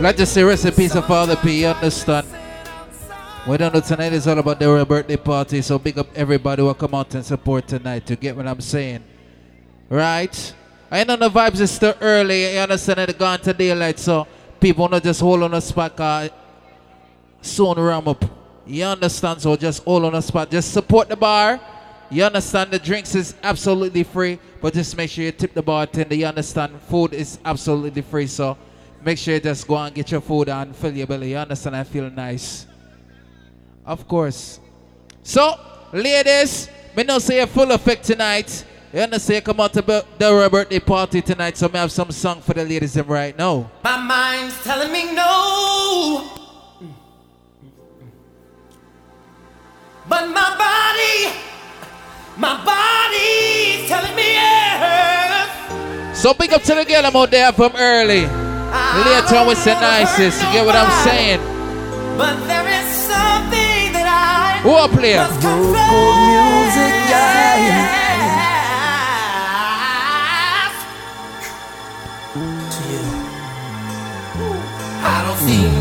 Let's just say recipes of Father P, you understand? We don't know tonight is all about their birthday party, so big up everybody who come out and support tonight. To get what I'm saying, right? I know the vibes is still early. You understand? It's gone to daylight, so people not just hold on the spot. Uh, soon ram up. You understand? So just hold on the spot. Just support the bar. You understand? The drinks is absolutely free, but just make sure you tip the bartender. You understand? Food is absolutely free, so make sure you just go and get your food and fill your belly. You understand? I feel nice. Of course. So, ladies, me know say a full effect tonight. You understand? Come out to the birthday party tonight, so I have some song for the ladies right now. My mind's telling me no. But my body, my body's telling me yes. So big up to the girl I'm out there from early. Later on with the nicest. You get what I'm saying? But there is something that I Who a player? music, yeah. Mm. I don't see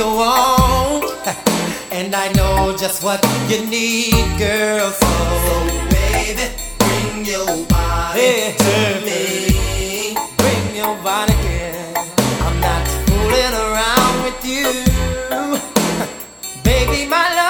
you want, and I know just what you need, girl. So, baby, bring your body to me. Bring your body here. I'm not fooling around with you, baby. My love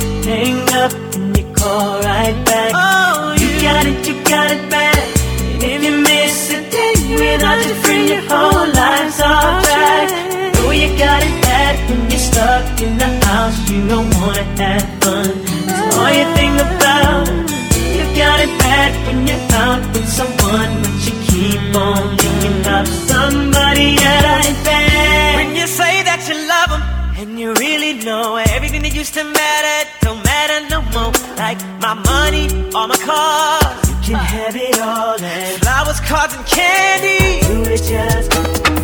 hang up and you call right back. Oh, you, got it, you got it bad. And if you miss a day without your friend, your whole life's off track. Oh, you got it bad when you're stuck in the house, you don't wanna have fun. That's all you think my money, all my cars, you can have it all. And flowers, cards, and candy, you it just.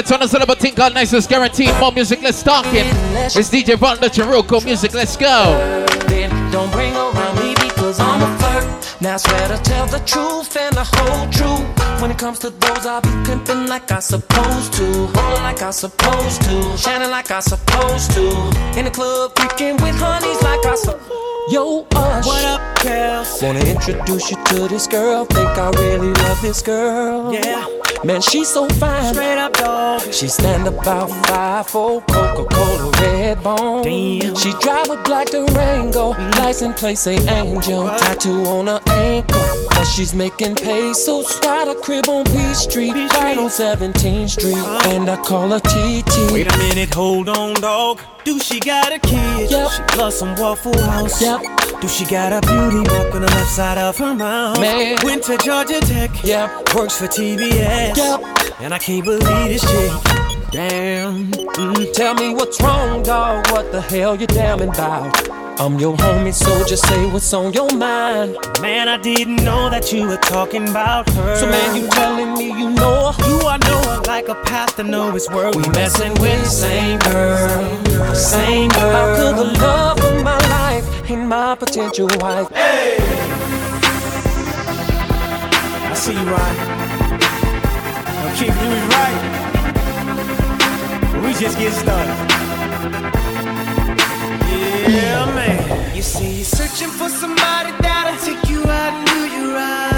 Later on, a thing called Nicest Guaranteed. More music, let's talk it. It's DJ Von Charuco music, let's go. Don't bring around me because I'm a flirt. Now I swear to tell the truth and the whole truth. When it comes to those, I'll be pimping like I supposed to. Rolling like I supposed to. Shining like I supposed to. In the club, freaking with honeys like I supposed to. Yo, Ush. What up, girls? Wanna introduce you to this girl. Think I really love this girl. Yeah. Man, she's so fine. Straight up, dog. She stand about five for Coca-Cola red bone. Damn. She drive a black Durango. Mm-hmm. License plate say Angel. Tattoo on her ankle. But she's making pesos. Got a crib on Peachtree. Right on 17th Street. Uh-huh. And I call her TT. Wait a minute, hold on, dog. Do she got a kid? Yep. She plus some Waffle House. Yep. Do she got a beauty mark on the left side of her mouth? Man. Went to Georgia Tech. Yep. Works for TBS. Yep. And I can't believe this chick. Damn. Mm. Tell me what's wrong, dog. What the hell you damning about? I'm your homie, so just say what's on your mind. Man, I didn't know that you were talking about her. So man, you telling me you know her? You I know her like a path to know it's where we messing with the same girl, girl. same girl. How could the love of my life ain't my potential wife? Hey, I see you right. Now keep doing right. We just get started. You say you're searching for somebody that'll take you out and do you right.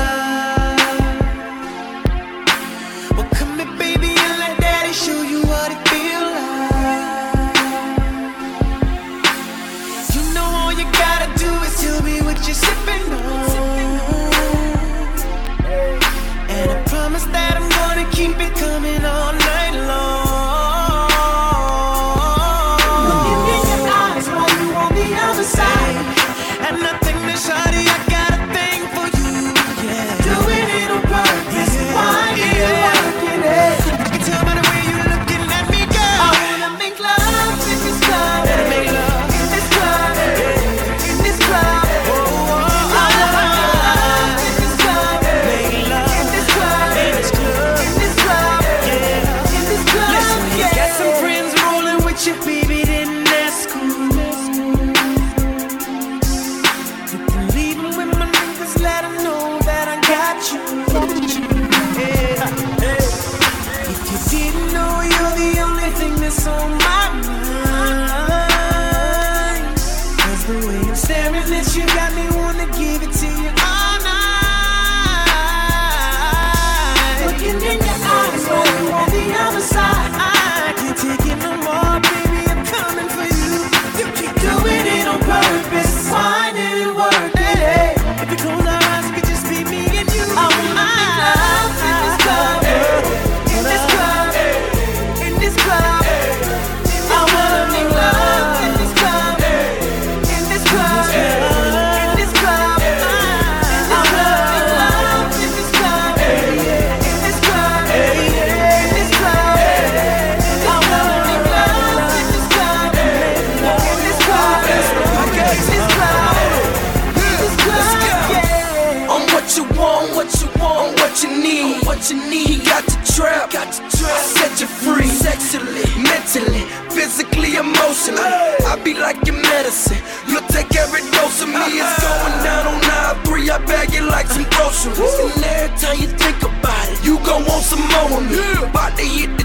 Physically, emotionally. I be like your medicine. You'll take every dose of me. It's going down on 9-3. I bag it like some groceries. And every time you think about it, you gon' want some more of me. About to hit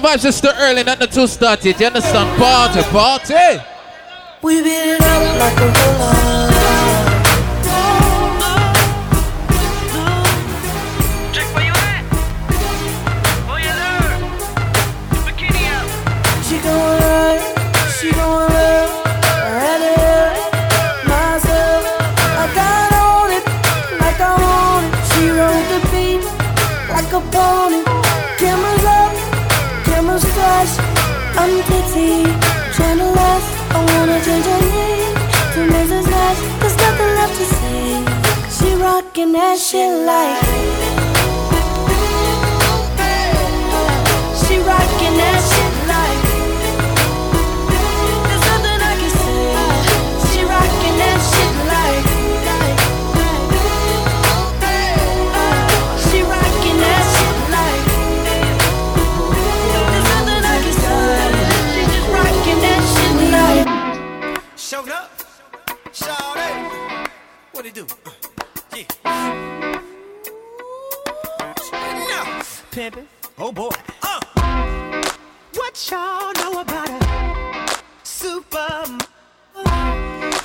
vibes is still early, not the two started. You understand? Party, party. We beat it up like a roller. Rocking that shit like pimpin'. Oh boy. Uh. What y'all know about a super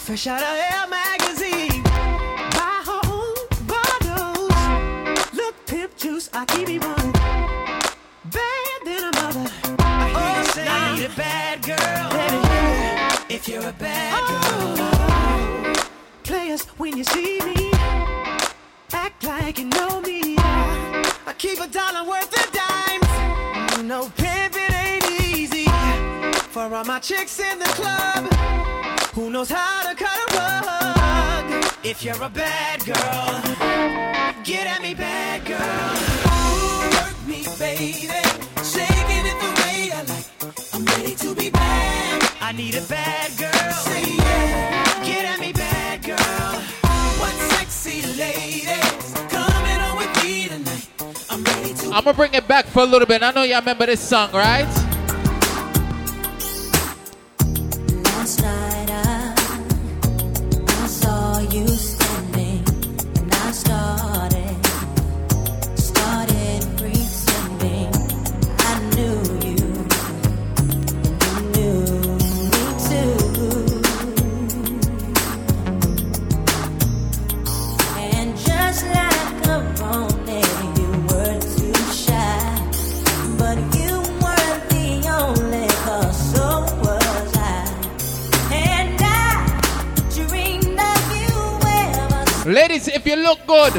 fresh out of Air magazine? Buy her own bottles. Look, pimp juice, I keep it running. Bad than a mother. I hear you say I need a bad girl. Baby, if you're a bad girl. Players, when you see me, act like you know me. I keep a dollar worth of dimes. You know, pimping ain't easy. For all my chicks in the club, who knows how to cut a rug? If you're a bad girl, get at me, bad girl. Ooh, work me, baby. Shaking it the way I like. I'm ready to be bad. I need a bad girl. Say yeah. Get at me, bad girl. What sexy ladies coming on with me tonight? I'm gonna bring it back for a little bit. I know y'all remember this song, right? Ladies, if you look good.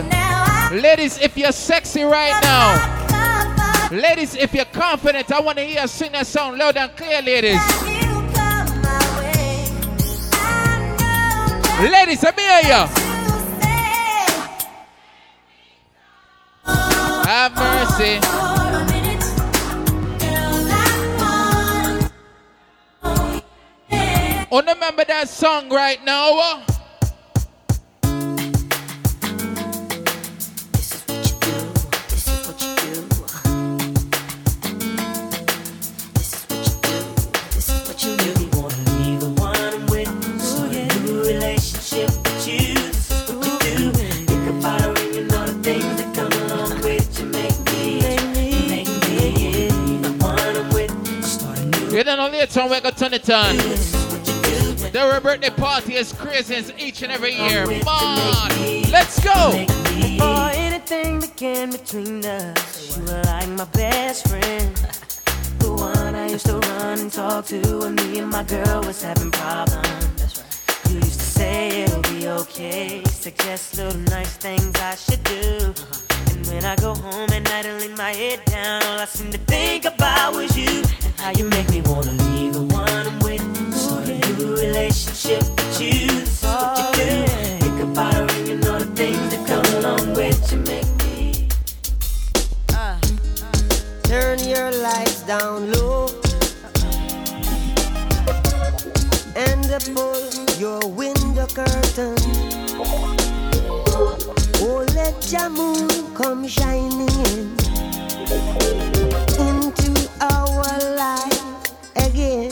Ladies, if you're sexy right now. Ladies, if you're confident, I want to hear you sing that song loud and clear, ladies. Ladies, let you. Have mercy. Oh, remember that song right now? Uh? We're going to turn it on. Their birthday party is crazy as each and every year. Come on, let's go. Or anything came between us. You were like my best friend. The one I used to run and talk to when me and my girl was having problems. You used to say it'll be okay. Suggest little nice things I should do. And when I go home at night and lay my head down, all I seem to think about was you how you make me wanna leave the one I'm with. Start a new relationship with you. This is what you do. Think about her and you know the things that come along with you make me. Uh, turn your lights down low and pull your window curtain. Oh, let your moon come shining in again.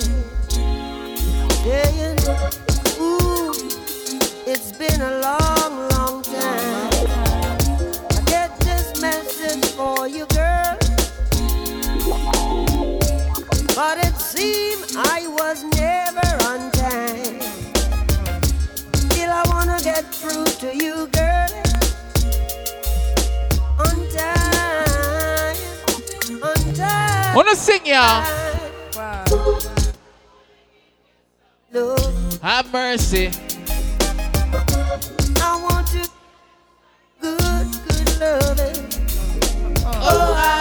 Ooh, it's been a long, long time. I get this message for you, girl. But it I was never on time. Still, I wanna get through to you, girl. Wanna sing, y'all? Have mercy. I want to good, good loving. Oh, I.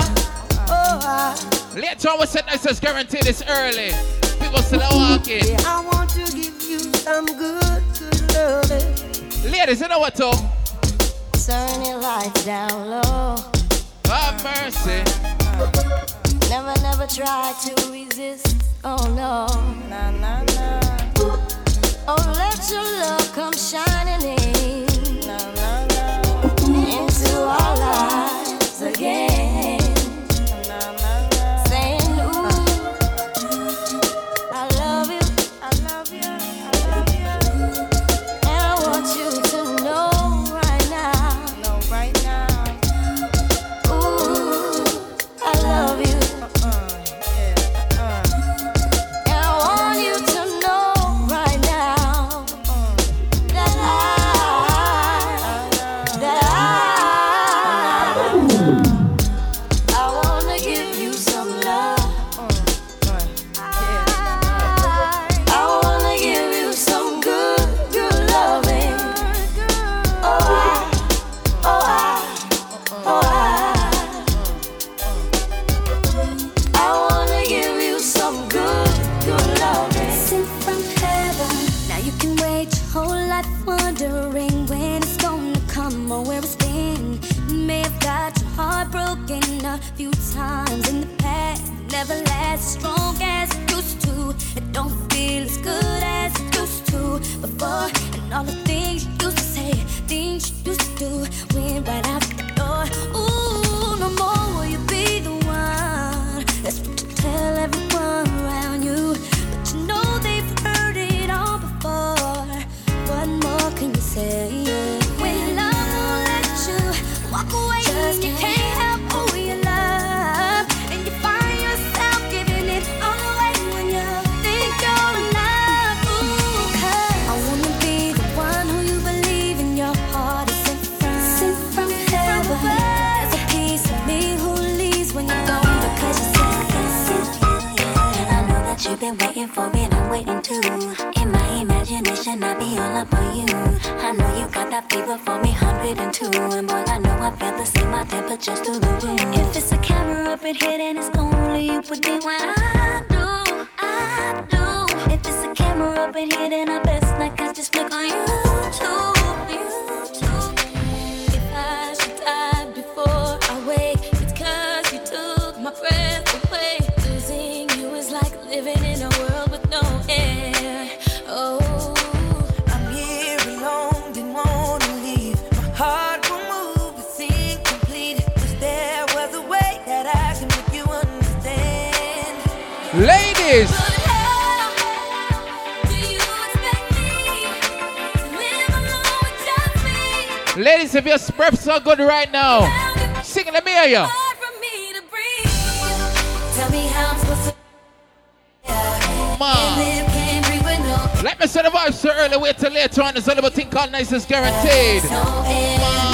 Oh, I, Later on, we said this is guaranteed it's early. People still walking. yeah, I want to give you some good, good loving. Ladies, you know what, to? Turn your lights down low. Have mercy. Never, never try to resist. Oh no. Nah, nah, nah. Oh, let your love come shining in are good right now. Sing it, let me hear you. Let me set the vibes so early, wait till later on. There's only little thing called Nice is Guaranteed. Mom.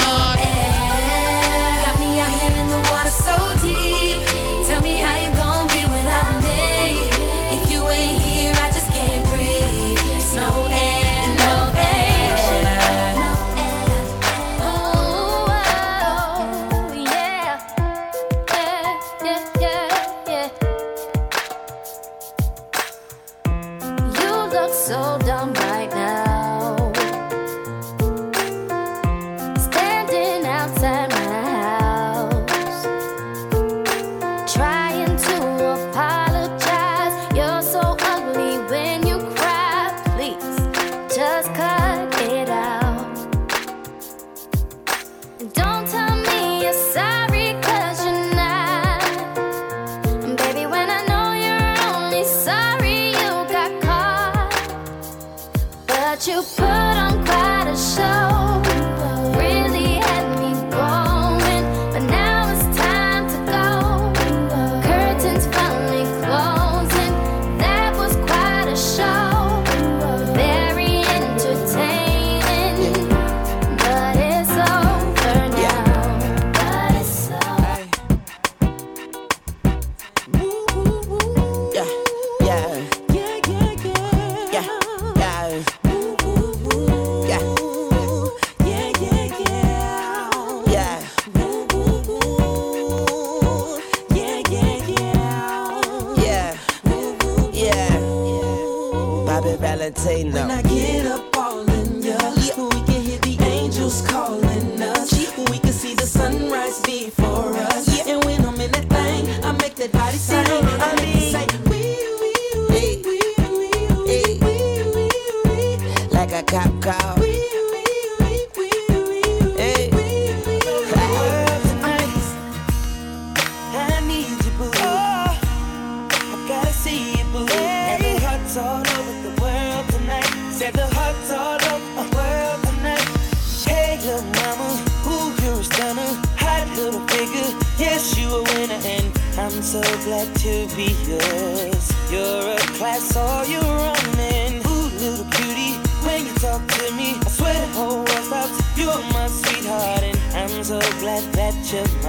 to be yours. You're a class, all you're running. Ooh, little beauty, when you talk to me, I swear the whole world stops. You're my sweetheart, and I'm so glad that you're.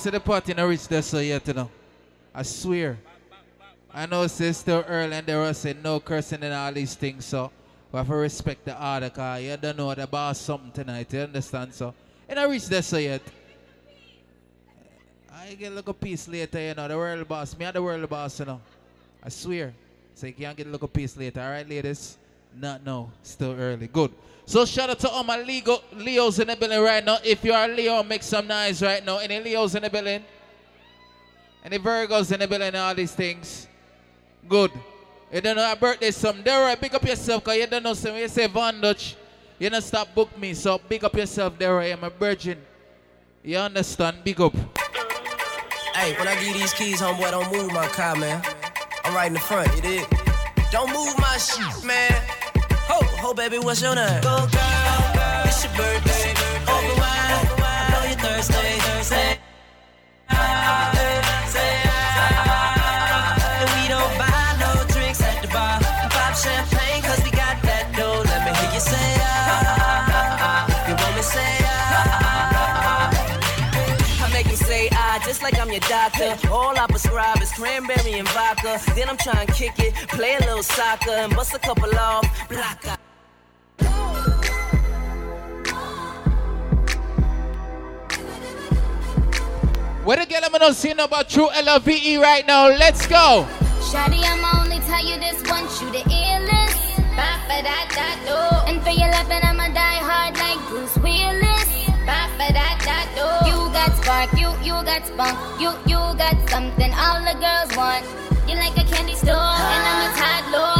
Know, see the party no reach there so yet, you know. I swear. I know Sister Earl and they were saying no cursing and all these things, so we have to respect the order, cause you don't know the boss something tonight, you understand? So, you know, reach there so yet. I get a little piece later, you know, the world boss. Me and the world boss, you know. I swear. So you can't get a little piece later, alright, ladies? Not no, still early. Good. So shout out to all my Leo, Leos in the building right now. If you are Leo, make some noise right now. Any Leos in the building? Any Virgos in the building, and all these things? Good. You don't know a birthday some. Right, pick up yourself because you don't know some. You say Van Dutch, you don't stop book me. So pick up yourself there I am a virgin. You understand? Big up. Hey, when I give these keys, homeboy, don't move my car, man. I'm right in the front, you dig? Don't move my shit, man. Ho, ho, baby, what's your name? Go, girl, it's your birthday. Open wide, I know you're thirsty. Say, say. And we don't buy no drinks at the bar. Pop champagne, cause we got that dough. Let me hear you say, ah. You want me, say, ah. I make you say ah, just like I'm your doctor. All I prescribe is cranberry and vodka. Then I'm trying to kick it, play a little soccer, and bust a couple off. Block out. Where the girl I'm not seeing about true LOVE E right now? Let's go. Shawty, I'ma only tell you this once, you the illest. Ba ba da da do. And for your loving, I'ma die hard like Bruce Willis. Ba ba da spark, you you got spunk, you you got something all the girls want. You're like a candy store, and I'm a toddler.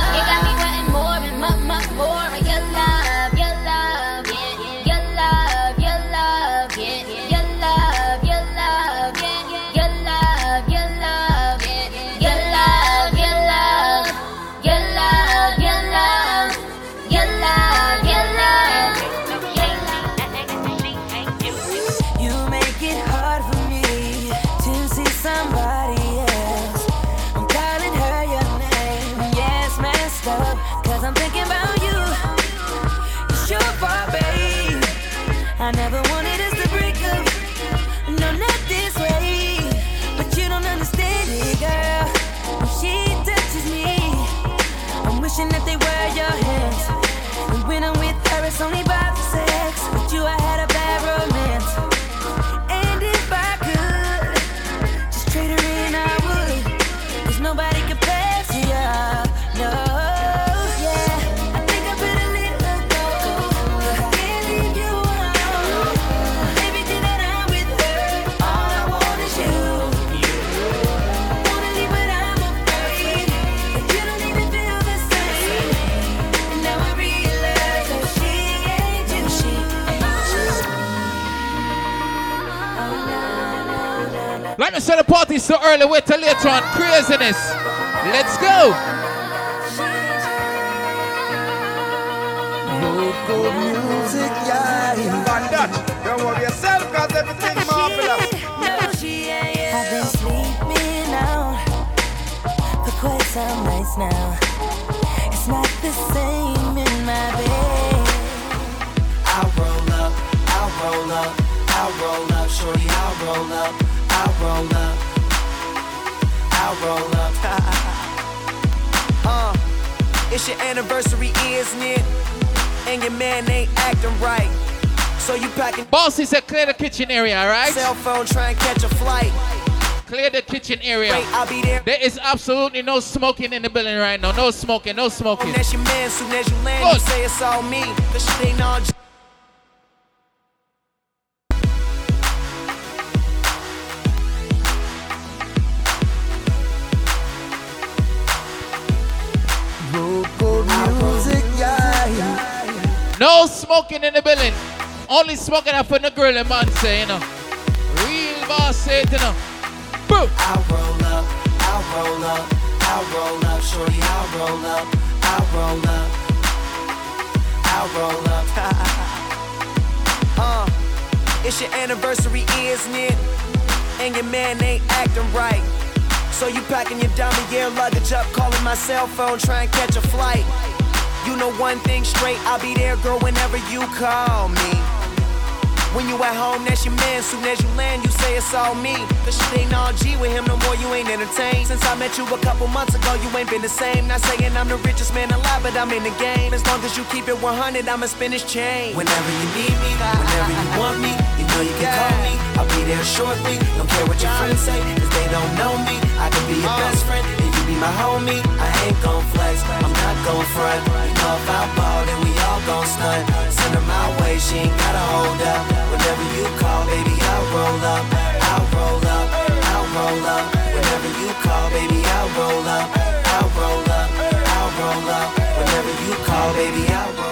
Like me say the party's so early, wait till later on. Craziness. Let's go. Local music, yeah. Van Dutch, don't worry yourself, cause everything marvelous. I've been sleeping out for quite some nights now. It's not the same in my bed. I'll roll up, I'll roll up, I'll roll up, shorty, I'll roll up, I'll roll up, I'll roll up. Uh, it's your anniversary, isn't it? And your man ain't acting right. So you packing. Bossy said clear the kitchen area, alright? Cell phone, try and catch a flight. Clear the kitchen area. Wait, I'll be there. There is absolutely no smoking in the building right now. No smoking, no smoking. That's your man. Soon as you land, you say it's all me. Cause shit ain't all. Smoking in the building. Only smoking up for the girl and man say, you know. Real boss say it, you know. Boo. I'll roll up, I'll roll up, I'll roll up, shorty, I'll roll up, I'll roll up, I'll roll up. Uh, it's your anniversary, isn't it? And your man ain't acting right. So you packing your dummy gear luggage up, calling my cell phone, trying to catch a flight. You know one thing straight, I'll be there, girl, whenever you call me. When you at home, that's your man. Soon as you land, you say it's all me. Cause shit ain't all G with him no more, you ain't entertained. Since I met you a couple months ago, you ain't been the same. Not saying I'm the richest man alive, but I'm in the game. As long as you keep it 100, I'ma spin this chain. Whenever you need me, whenever you want me, you know you can call me. I'll be there shortly. Don't care what your friends say, cause they don't know me. I can be your best friend, be my homie. I ain't gon' flex, I'm not gon' front. You know if I ball, then we all gon' stunt. Send her my way, she ain't gotta hold up. Whenever you call, baby, I'll roll up. I'll roll up, I'll roll up. Whenever you call, baby, I'll roll up. I'll roll up, I'll roll up. Whenever you call, baby, I'll roll up.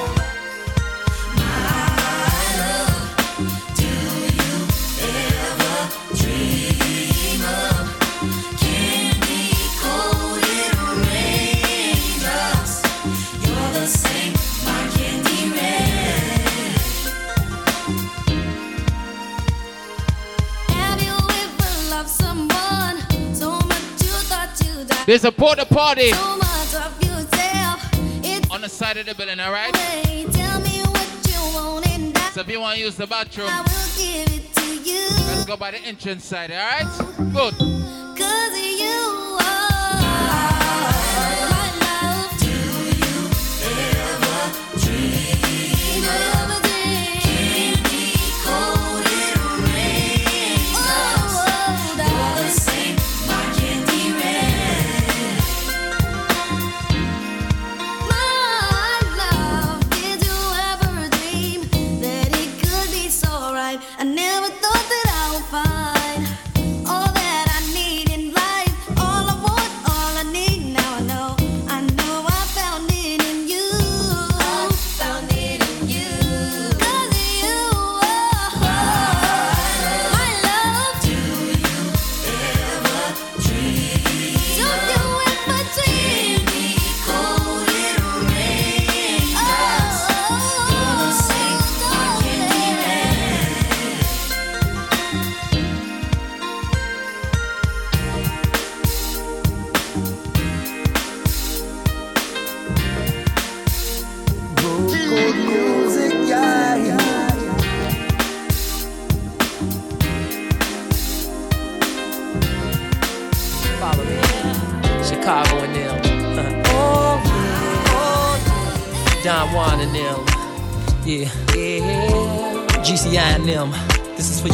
There's a porta party So much of yourself. It's on the side of the building, alright? way. Tell me what you want and I So if you want to use the bathroom, will give it to you. let's go by the entrance side, alright? Good.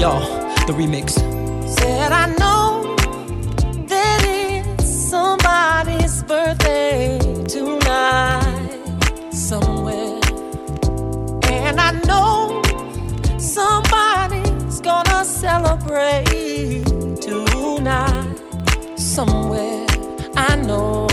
Y'all. The remix. Said I know that it's somebody's birthday tonight somewhere. And I know somebody's gonna celebrate tonight somewhere. I know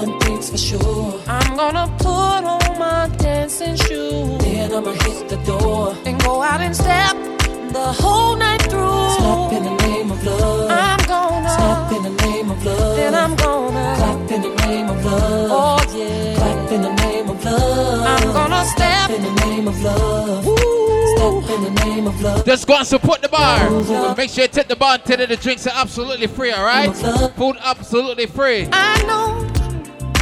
one thing's for sure. I'm gonna put on my dancing shoes. Then I'ma hit the door and go out and step the whole night through. Step in the name of love. I'm gonna Step in the name of love. Then I'm gonna Clap in the name of love. Oh yeah. Clap in the name of love. I'm gonna step in the name of love. Step in the name of love. Just go and support the bar. Make sure you take the bar and tell them the drinks are absolutely free, alright? Food absolutely free. I know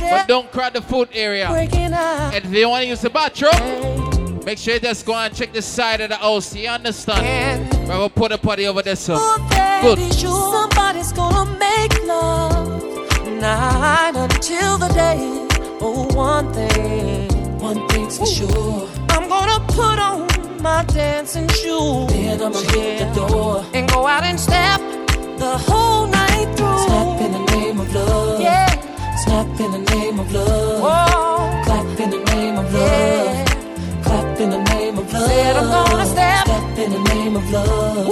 But don't crowd the food area. And if you want to use the bathroom, make sure you just go and check the side of the house. You understand? We're going to put a party over there, so. Oh, Good. Somebody's gonna make love night until the day. Oh, one thing, one thing's for sure. I'm gonna put on my dancing shoes. Then I'ma hit the door and go out and step the whole night through. Snap in the name of love. Yeah. Snap in the name of love. Whoa. Clap in the name of love. Yeah. Said I'm gonna step. Step in the name of love.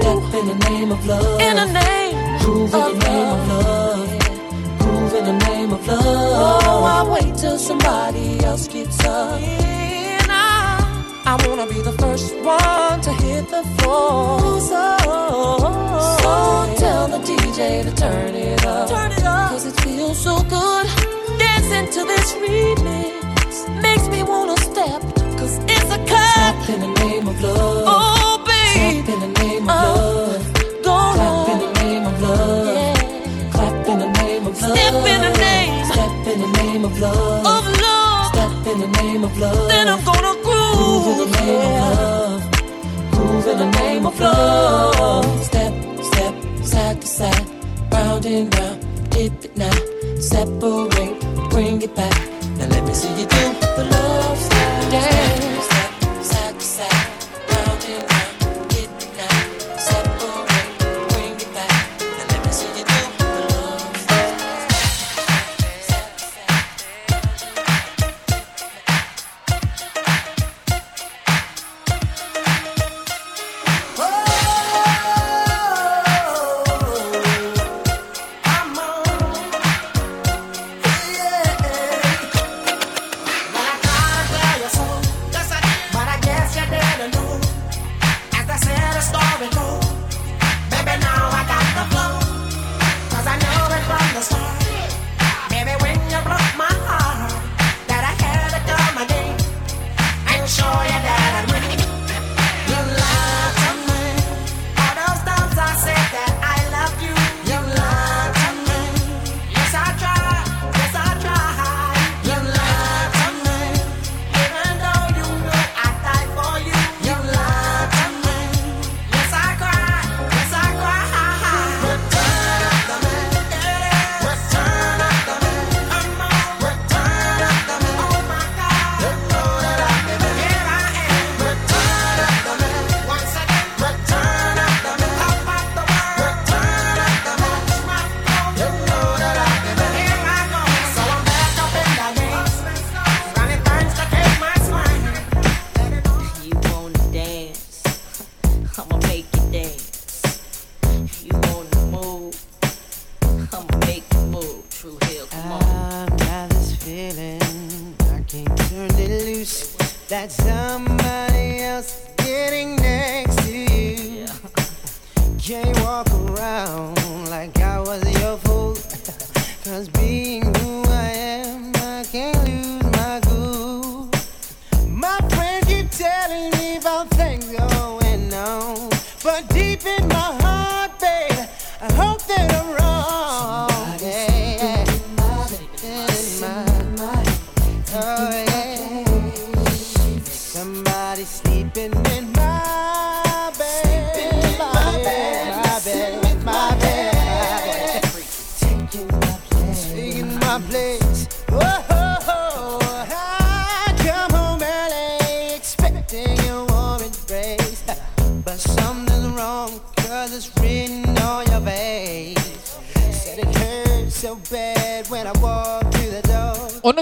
Step in the name of love. In the name Groove in the name of love. Groove in the name of love. Oh, I wait till somebody else gets up. And I, I wanna be the first one to hit the floor. So, so tell the DJ to turn it up. Turn it up. Cause it feels so good. Dancing to this remix makes me wanna step. Cause it's a Clap in the name of love. Oh, Clap in the name of uh, love. Clap in the name of love. Clap in the name of love. Step in the name. Step in the name of love. Of love. Step in the name of love. Then I'm gonna groove. Groove in the name of love. Groove in the name of love. Step, step, side to side. Round and round. Dip it now. Separate. Bring it back. Now let me see you do the love. Dance. that somebody else getting next to you. Can't walk around.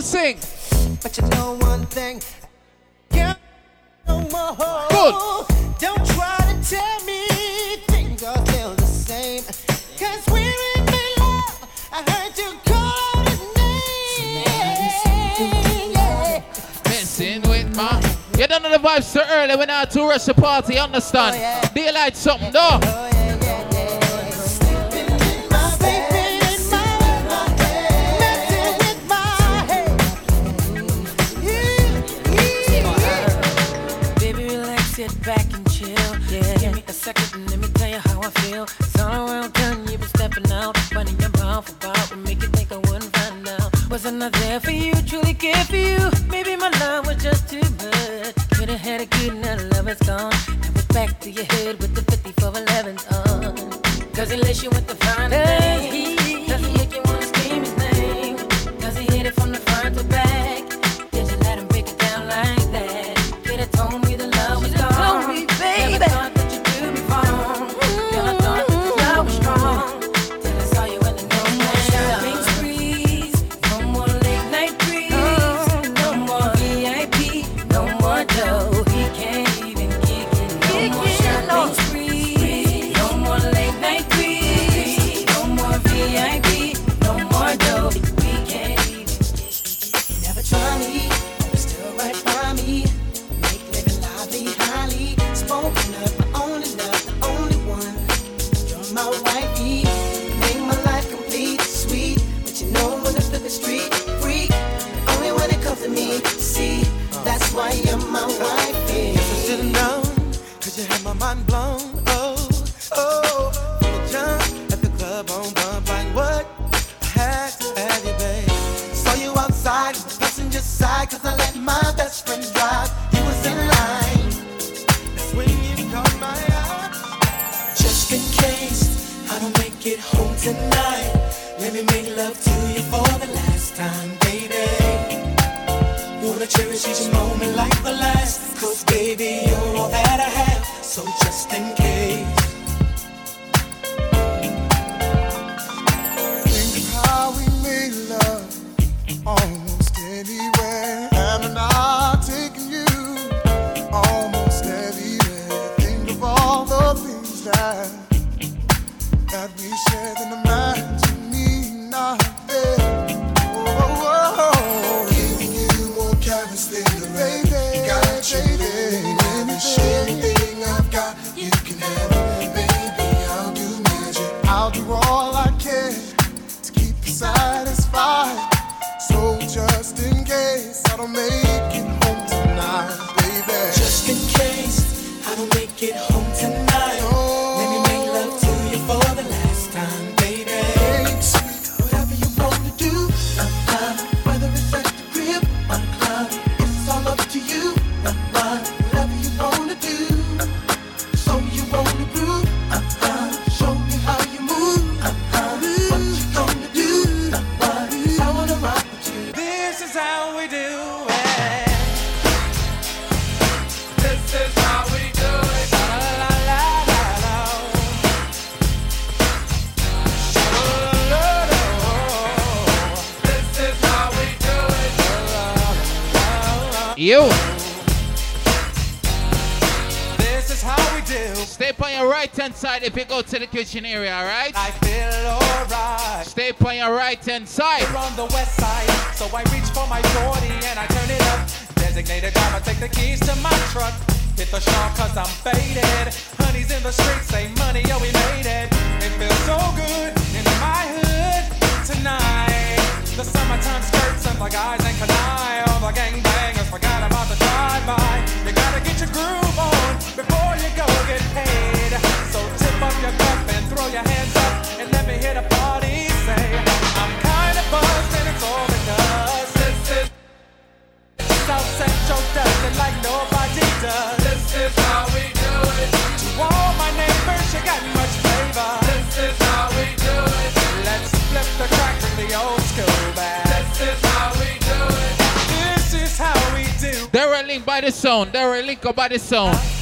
to sing. But you know one thing. Yeah, no more. Good. Don't try to tell me things are still the same. Cause we're in love. I heard you call his name. Yeah. Messing with my. You don't know the vibes so early. We're not a rush party. Understand? Oh, yeah. Something, though. Oh, yeah. how I feel. It's all around turn, you've been stepping out. Finding your mouth about would make you think I wouldn't find out. Wasn't I there for you, truly care for you? Maybe my love was just too good. Could have had a good now love is gone. Now we're back to your hood with the 54 11s on. Cause unless you want get home. kitchen area, alright? I feel alright. Stay on your right hand side. em comparação.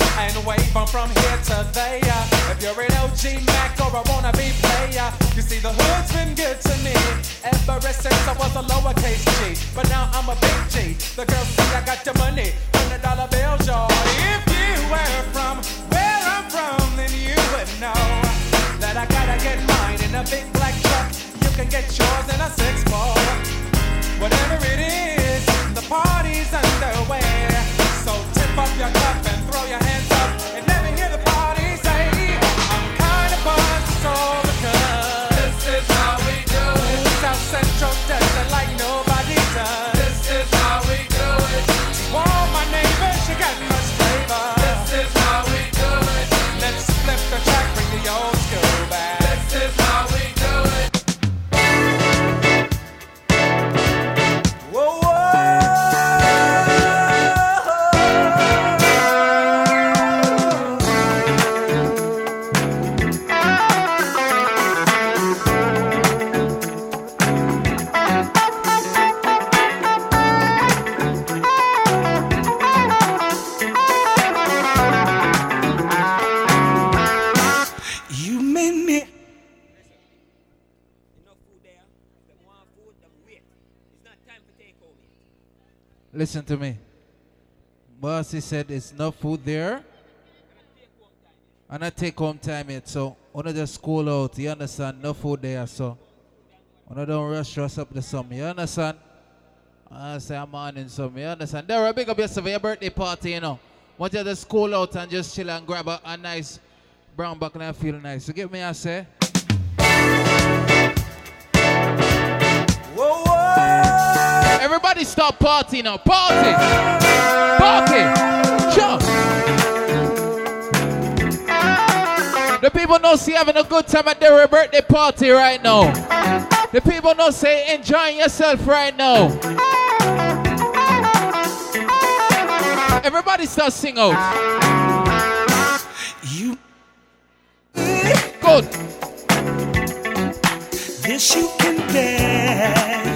because he said it's no food there. And I take home time yet, so wanna just call out, you understand? No food there, so wanna don't rush us up the sum, you understand? I say I'm on in summer, you understand? There, big up yourself for your birthday party, you know. Want you just call out and just chill and grab a, a nice brown buck and I feel nice. You get me, I say? Whoa! Everybody stop partying now. Party. Party. Jump. The people know see having a good time at their birthday party right now. The people know say enjoying yourself right now. Everybody start sing out. You good. This you can bear.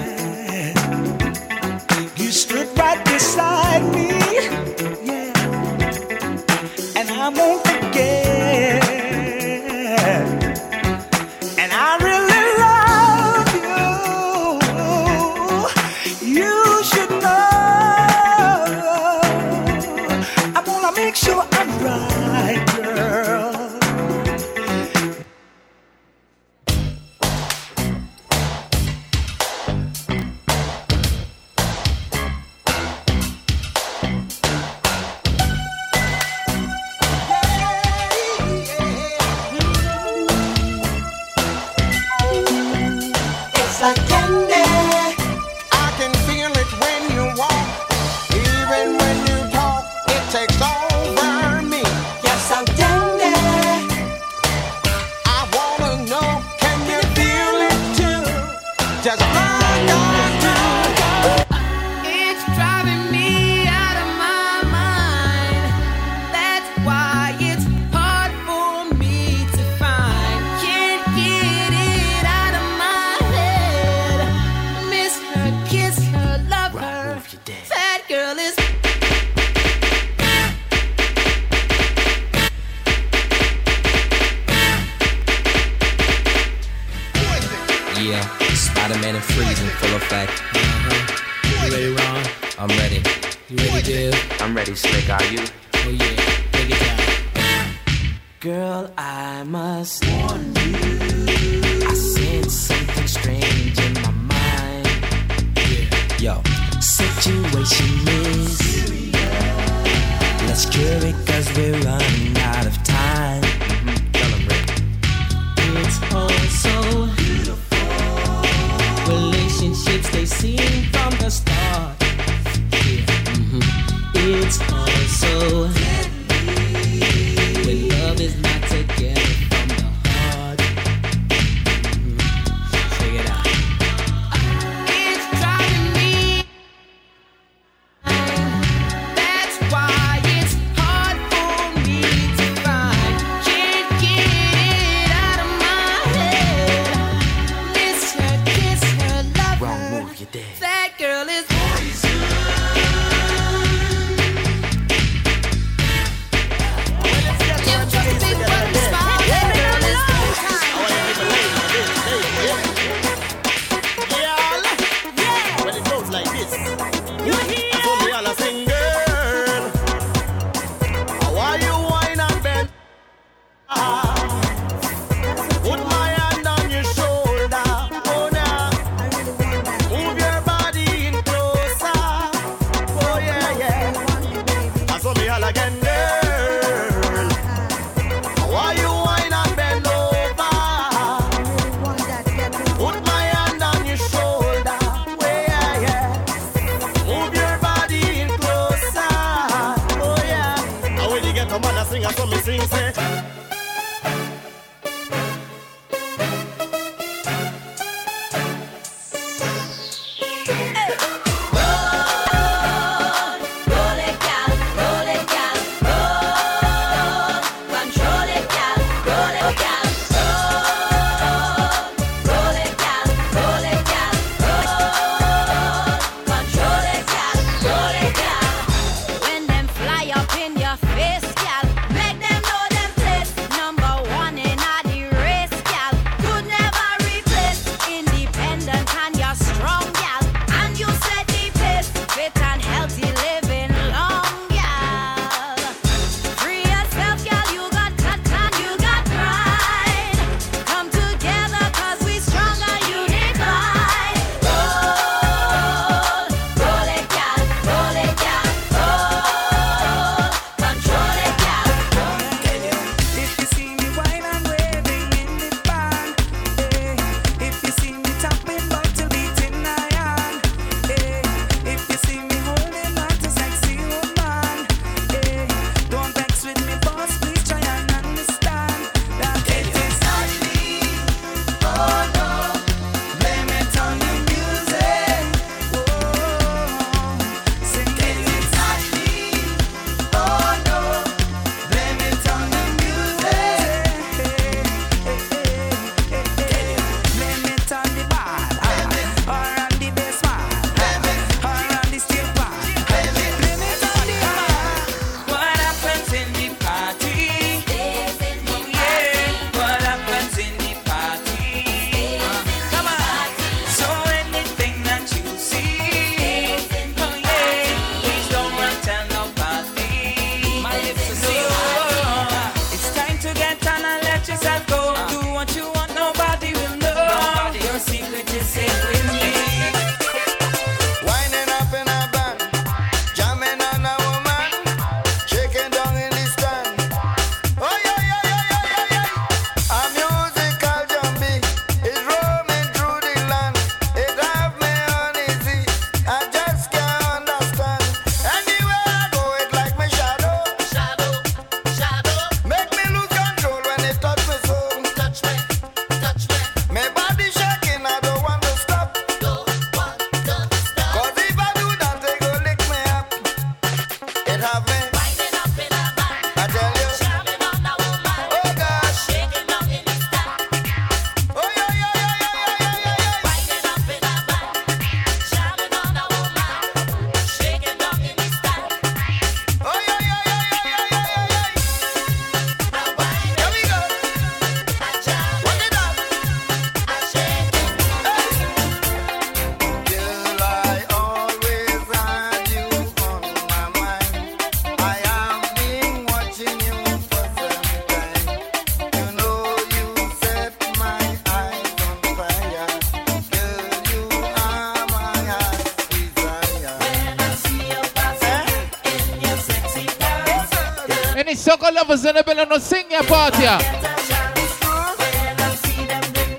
any sucker lovers in the building no sing your part here.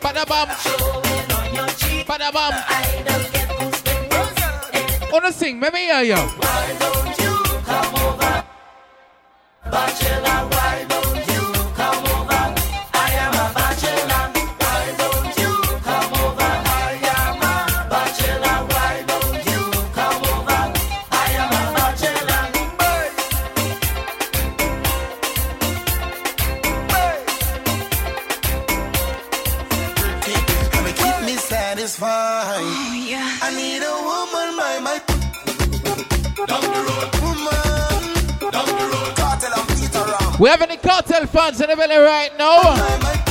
Bada bam. Wanna sing? Let me hear you. Why don't you come over? Bachelor, We have any Kartel fans in the building right now?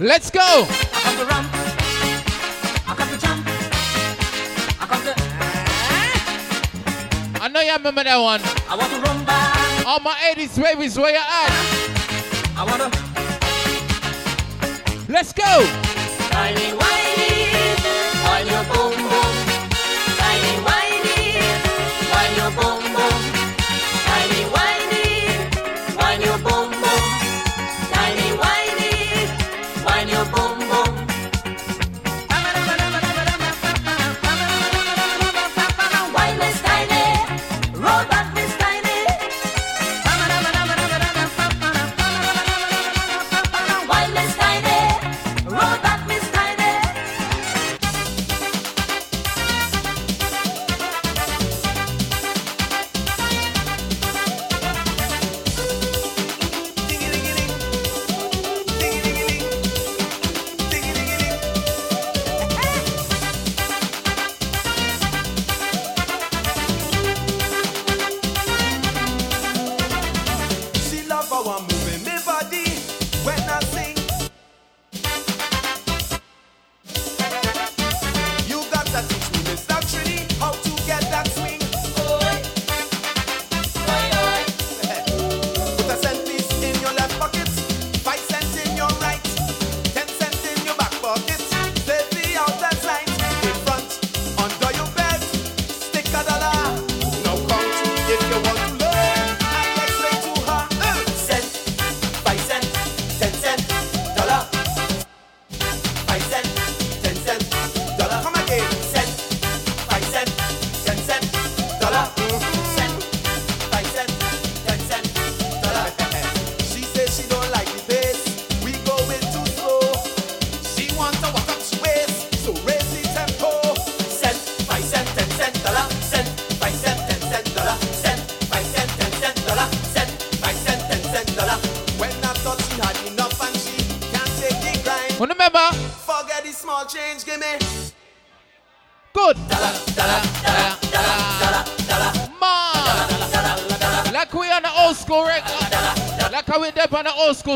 Let's go. I, I know you remember that one. I want to run back. All my 80s babies, where you at? I wanna. Let's go.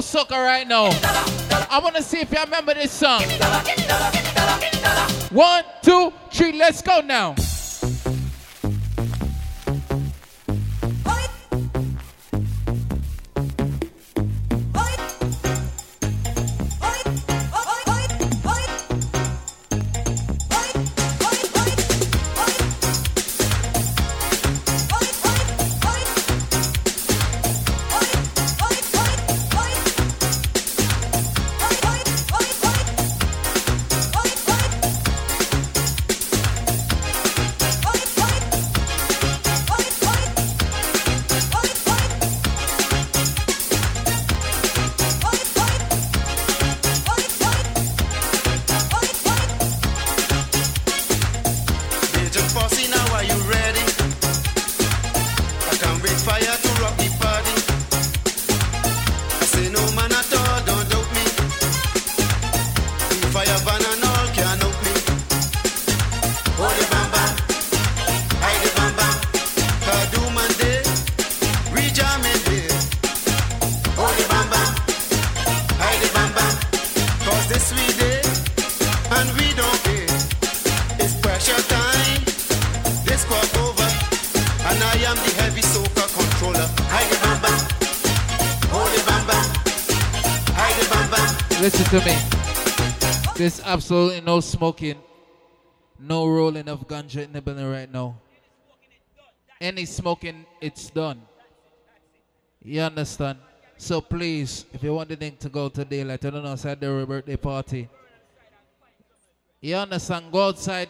School soccer right now. I wanna see if y'all remember this song. One, two, three, let's go now. To me. There's absolutely no smoking, no rolling of ganja in the building right now. Any smoking, it's done. You understand? So please, if you want the thing to go to daylight, I don't know, outside their birthday party. You understand? Go outside,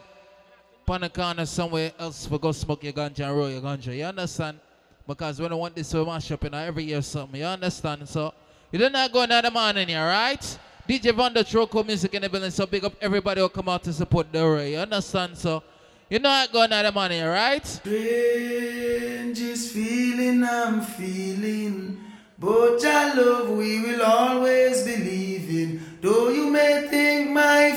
the corner somewhere else for go smoke your ganja and roll your ganja. You understand? Because we don't want this to mash up in every year something. You understand? So you don't not go another morning here, right? DJ Van der Troco music in the building, so big up everybody who come out to support Ray. You understand? So you know I go another morning money, right? Strangest feeling I'm feeling. But your love we will always believe in. Though you may think my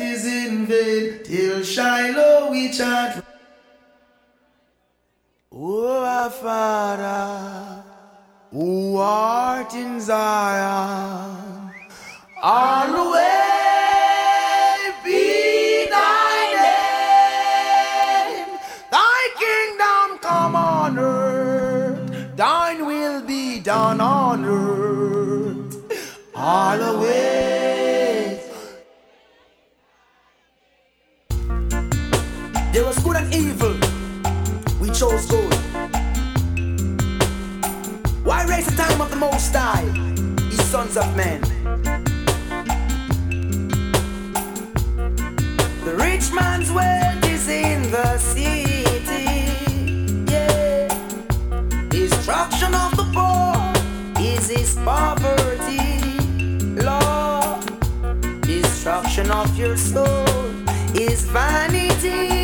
is in vain, till Shiloh we chant. Oh, Father, who art in Zion, always be thy name. Thy kingdom come on earth, thine will be done on earth, always. There was good and evil, we chose good. Why raise the time of the Most High, sons of men? Rich man's wealth is in the city. Yeah. Destruction of the poor is his poverty. Lord, destruction of your soul is vanity.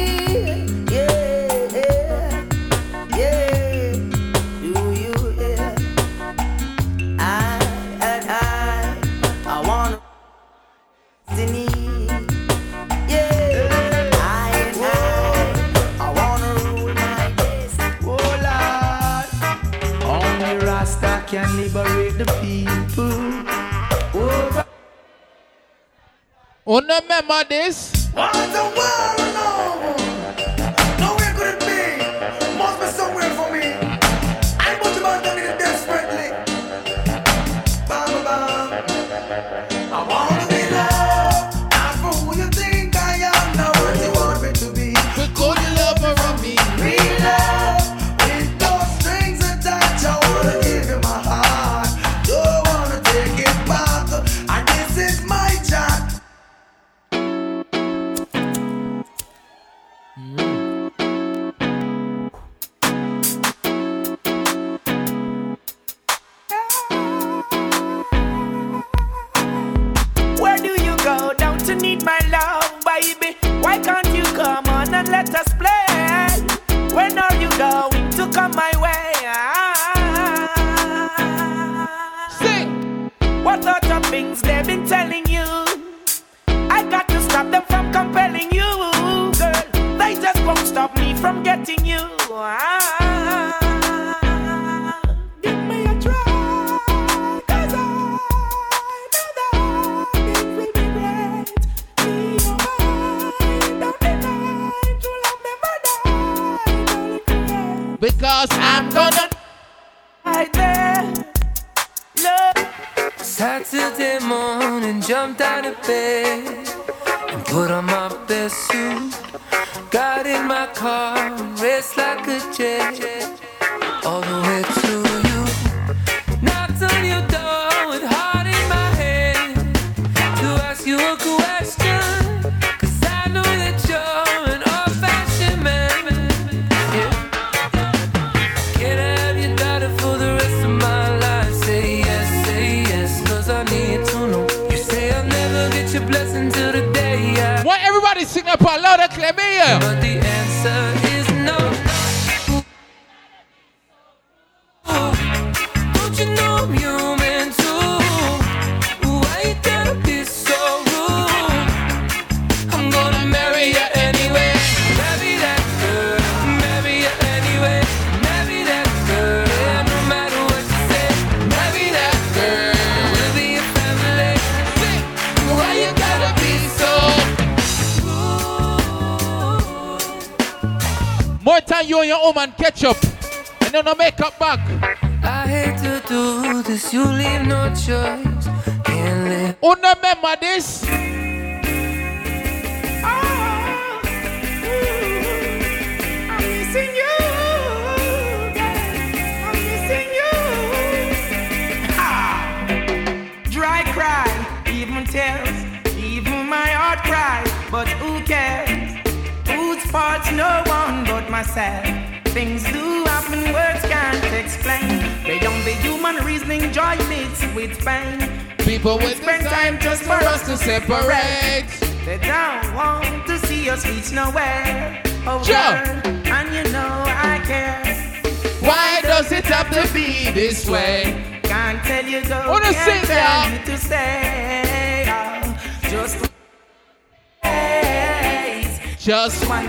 Oh, no, remember this? Out of bed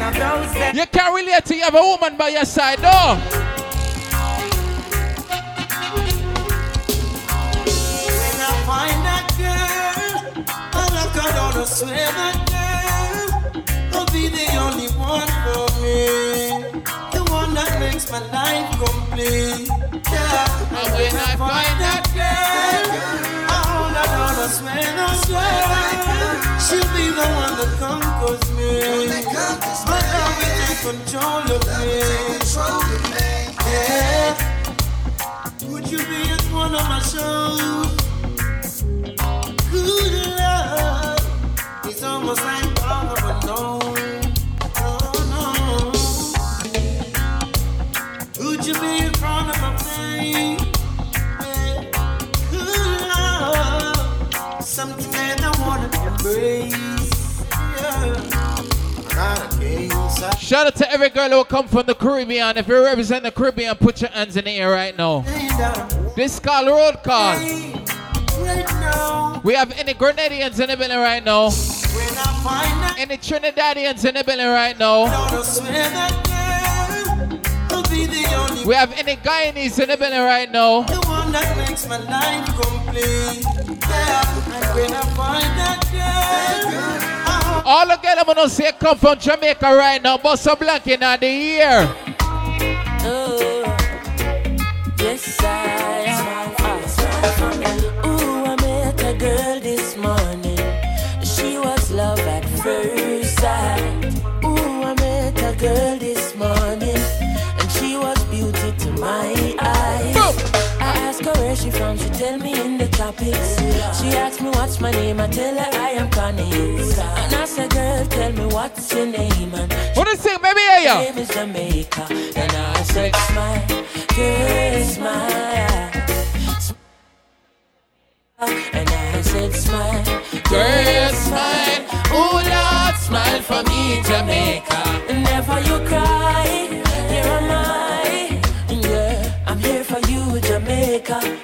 You can't relate to you have a woman by your side, no. When I find that girl, I look her down, I swear that girl will be the only one for me. The one that makes my life complete. Yeah. And when I find that girl, I hold her down, I swear, I swear. The one that conquers me. My love will take control of me. Yeah. Every girl who come from the Caribbean. If you represent the Caribbean, put your hands in the air right now. This call road call. We have any Grenadians in the building right now? Any Trinidadians in the building right now? We have any Guyanese in the building right now? The one that makes my life complete. Yeah, and when I find that girl, All the girls I'm gonna say come from Jamaica right now. Bust a blank in the ear. Oh, yes, I where she tell me in the tropics. She asked me what's my name, I tell her I am Connie. And I said, girl, tell me what's your name, and What is it, baby? Hear ya? name is Jamaica. And I said, smile, girl, smile. And I said, smile, Girl, smile. Oh, Lord, smile for me, Jamaica. Never you cry, here am I. Yeah, I'm here for you, Jamaica.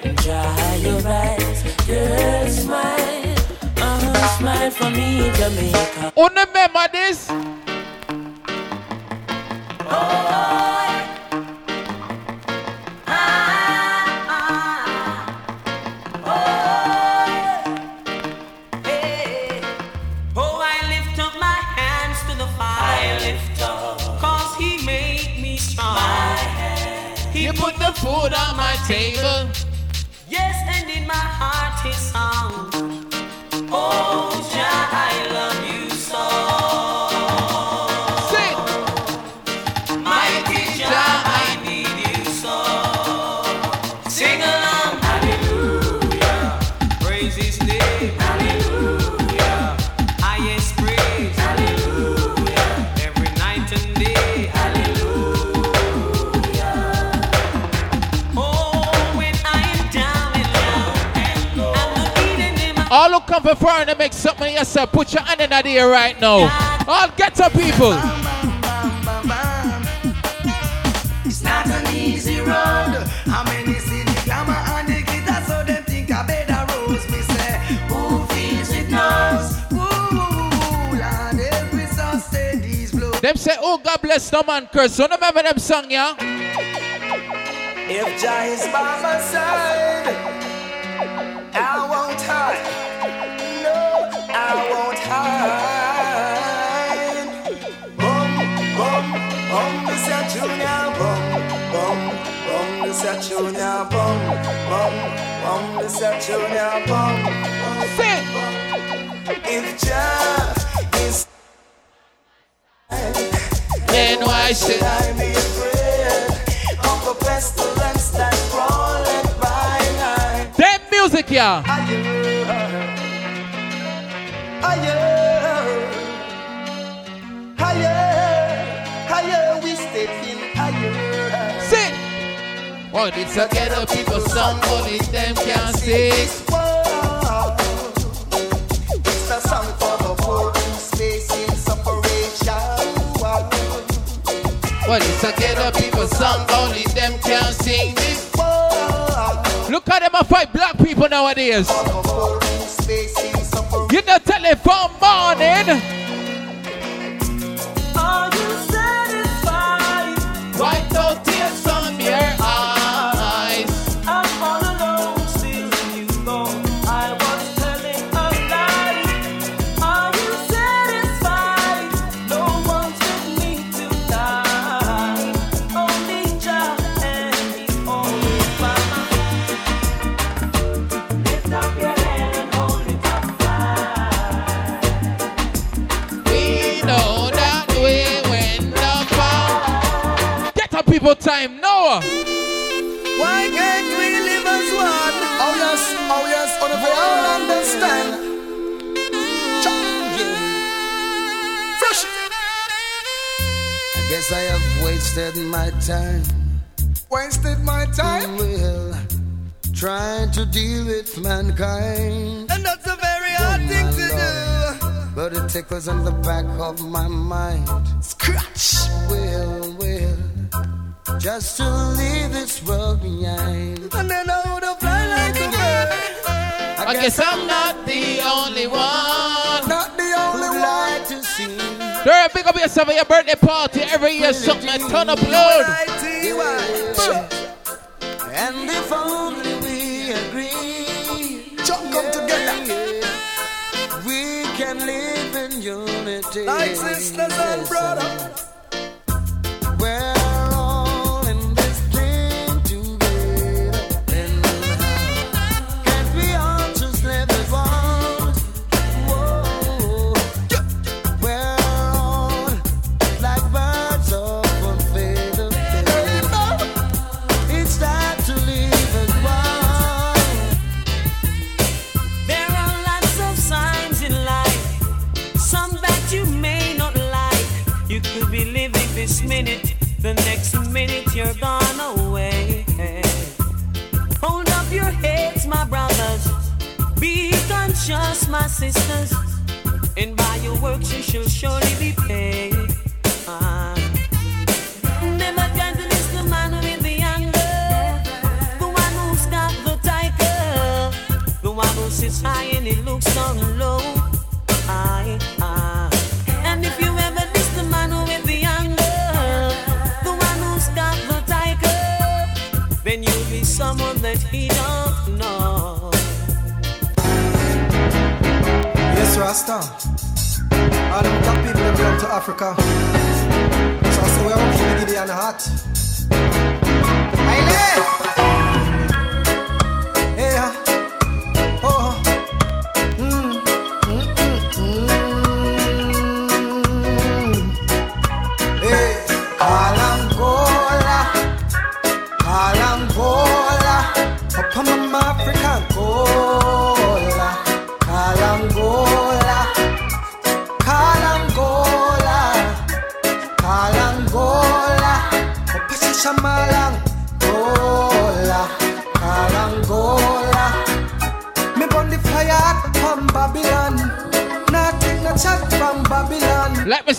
He made me strong. He You put the food on my table. Yes, and in my heart his song. Come for foreign to make something yourself, put your hand in the air right now. All get up, people. It's not an easy road. How many see the glamour and the guitar so them think I better rose? Me say, who feels it knows? Ooh, Lord, every song say these. Them say, oh, God bless no man curse. So remember them song, yeah? If Jah is by my side, I won't hide. That crawling by night? Them music, yeah. Oh, it's a ghetto people song, only them can sing. It's a song for the poor in space in separation. Well, it's a ghetto people song, only them can sing this. Look at them, I fight black people nowadays. You know, telephone morning. Wasted my time. Wasted my time? Well, trying to deal with mankind. And that's a very hard thing to do. But it tickles in the back of my mind. Scratch. Well, well. Just to leave this world behind. And then I would have fly like a bird. I guess I'm not the only one. See. Girl, pick up yourself at your birthday party every year. Something a ton of blood. And if only we agree, jump come together. We can live in unity. Like sisters and brothers. We're the next minute you're gone away. Hold up your heads, my brothers. Be conscious, my sisters. And by your works you shall surely be paid. Ah. Never the man with the anger, the one who's got the tiger. The one who sits high and it looks so low. I. Rasta. All them top people them belong to Africa. So I say we are keep Gideon. Aile! Hey,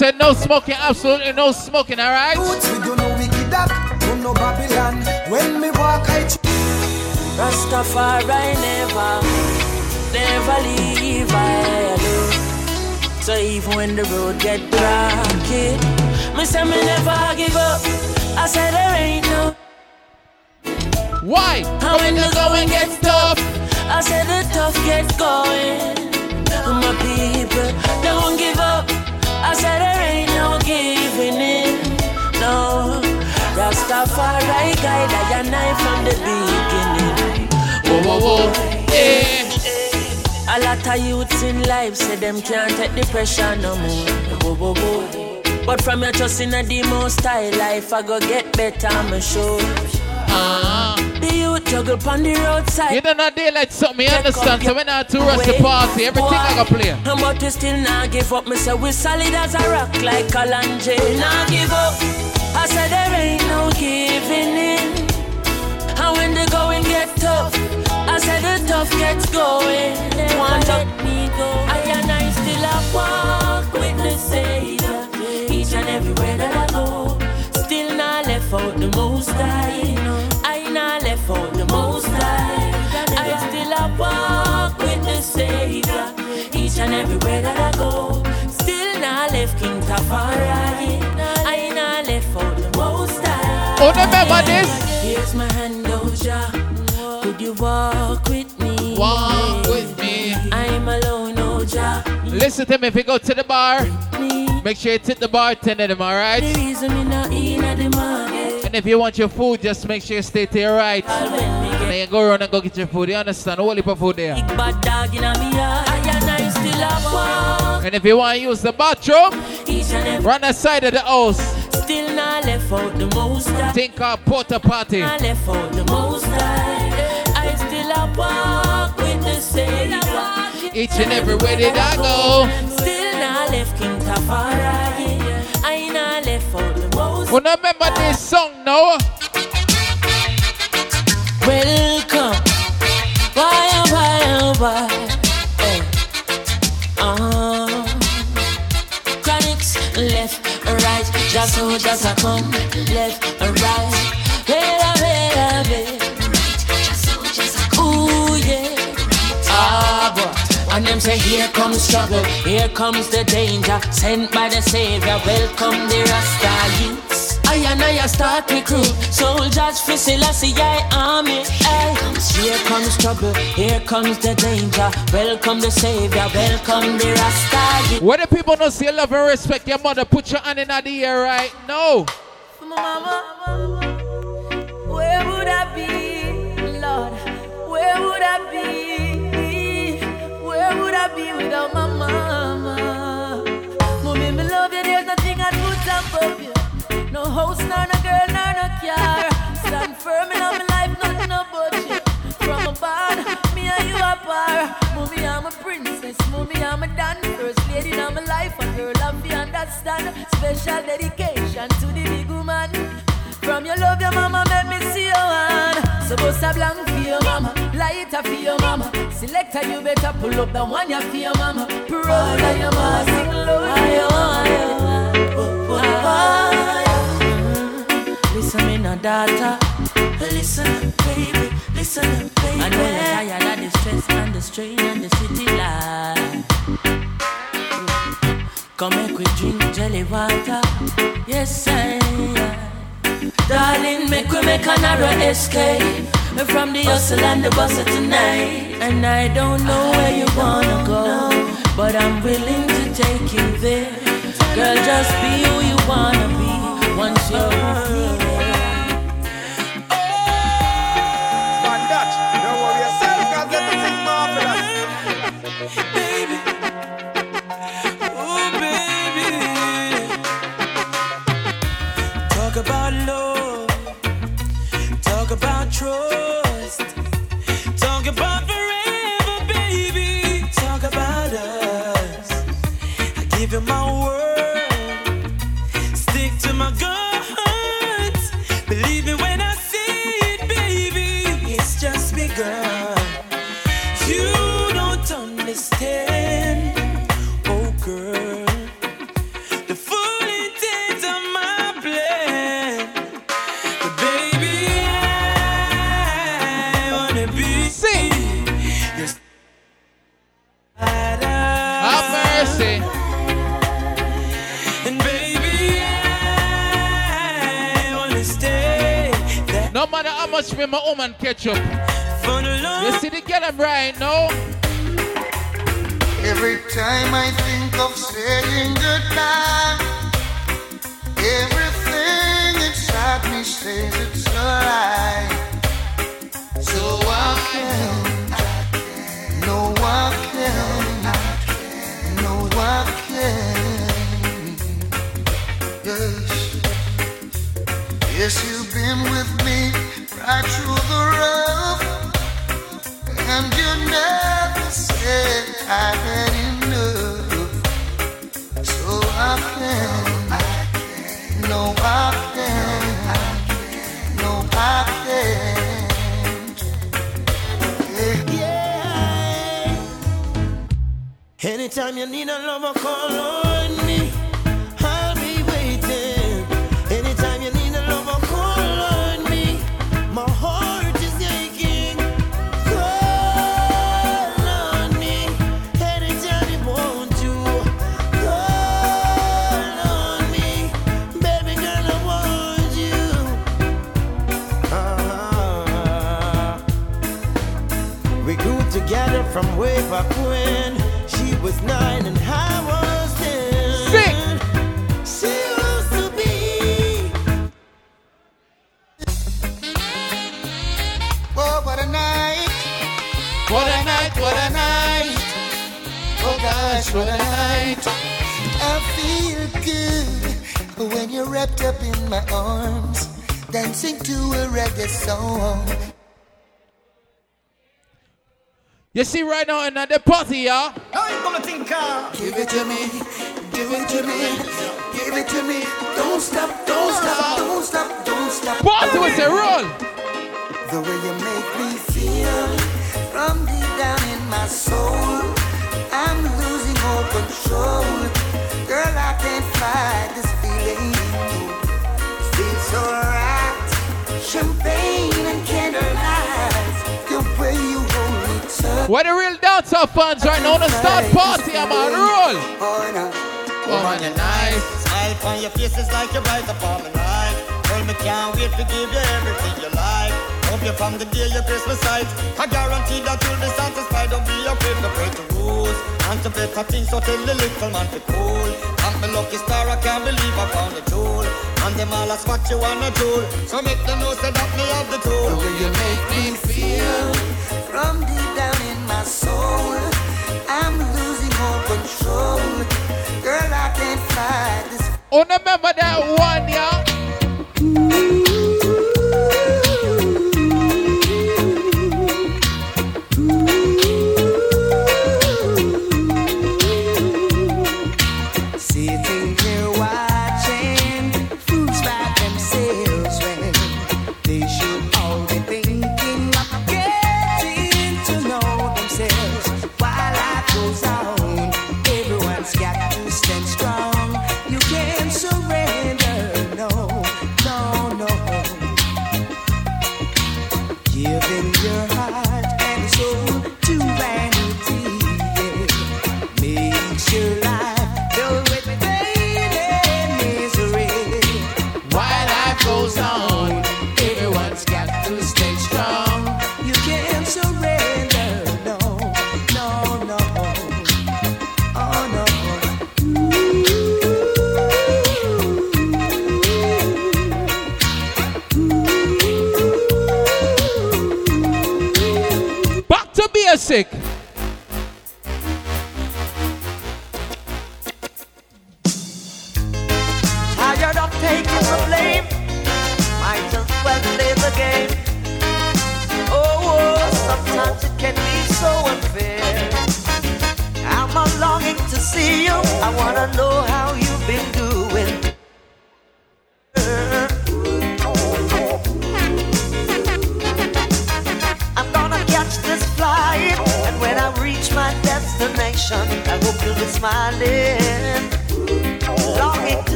Let me say no smoking, absolutely no smoking, alright? Roots, we do no wicked duck, do no Babylon. When me walk, I ch- Rastafari never, never leave I alone. So even when the road get rocky, me say me never give up. I said there ain't no. Why? And when the going gets tough, I said the tough gets going. Guide I and I from the beginning. Whoa, whoa, whoa. Yeah. A lot of youths in life say them can't take the pressure no more. Whoa, whoa, whoa. But from your trust in a most style life, I go get better, I'm sure. Uh-huh. The youth juggle on the roadside. You don't know daylight something, you understand? So when I to rush the party, everything I got play. But we still not give up. Me say we solid as a rock like Kalanje. Not give up. I said there ain't no giving in. And when the going get tough, I said the tough gets going. Want to me go. I and I still a walk with the Savior. Each and everywhere that I go. Still not left out the most high. I not left out the most high. I still a walk with the Savior. Each and everywhere that I go. Still not left King Tafari. Oh, remember this? Here's my hand, oh Jah. Could you walk with me? Walk with me. I'm alone, oh Jah. Listen to me, if you go to the bar, make sure you tip the bartender them, alright? The reason me not in at the market. And if you want your food, just make sure you stay to your right. And then you go around and go get your food. You understand? Heap of food there. Bad dog in a me yard. I and I still a walk. And if you want to use the bathroom, Each and every run the side of the house. Still not left out the most high. Think of porta party. I left out the most high. I still a walk with the Savior. Each and every way that I go. Still not left King Tafari. I not left out the most When Well, remember this song now? Welcome. Why, why, why? Just so, just a come. Left, right. Wait, wait, wait. Ooh, yeah. Ah, boy. And them say, here comes trouble, here comes the danger, sent by the Savior. Welcome the Rasta youths. I and I start recruit soldiers for Selassie I army. Ay. Here comes trouble, here comes the danger. Welcome the Savior, welcome the Rasta youth. Where the people don't see love and respect your mother, put your hand in the air right now. Mama, where would I be, Lord? Where would I be? Where would I be without my mama? Mommy, me love you. There's nothing I'd put above you. No house, nor no girl, nor no car. Stand firm in my life, nothing about you. From a barn, me and you are par. Mommy, I'm a princess. Mommy, I'm a dan first lady in my life. A girl, I'm the understand. Special dedication to the big woman. From your love, your mama make me see your hand. Supposed to blank for your mama, lighter for your mama. Selector, you better pull up the one you for your mama. Proud of your mama, sing low. Ayo, ayo, ayo. Listen, me no daughter. Listen, baby. Listen, baby. I know you're tired of the stress and the strain and the city life. Come make we drink jelly water. Yes, I. Darling, make we make a narrow escape from the hustle and the bustle tonight. And I don't know where you wanna go, but I'm willing to take you there. Girl, just be who you wanna Yeah. See right now in the party, yeah? How you gonna think uh, Give it to me, give it to me, give it to me. Don't stop, don't stop, don't stop, don't stop. Party with a roll. The way you make me feel from deep down in my soul. I'm losing all control. Girl, I can't fight this feeling. Feels so right. Champagne and candlelight. The way you hold me tight. Where the real dancehall fans right now? The start party, I'm on roll. Oh, no. Woman, you nice. Smile on your face is like a bright upon the night. Girl, me can't wait to give you everything you like. Hope you from the day your Christmas sight. I guarantee that you'll be satisfied. Don't be afraid to break the rules. And to better things, so tell the little man to cool. I'm the lucky star, I can't believe I found a jewel. And them all ask what you wanna do. So make them know say that me have the tool. The way you make me feel from deep down in my soul. I'm losing all control. Girl, I can't fight this. Oh, remember that one, yeah? Sitting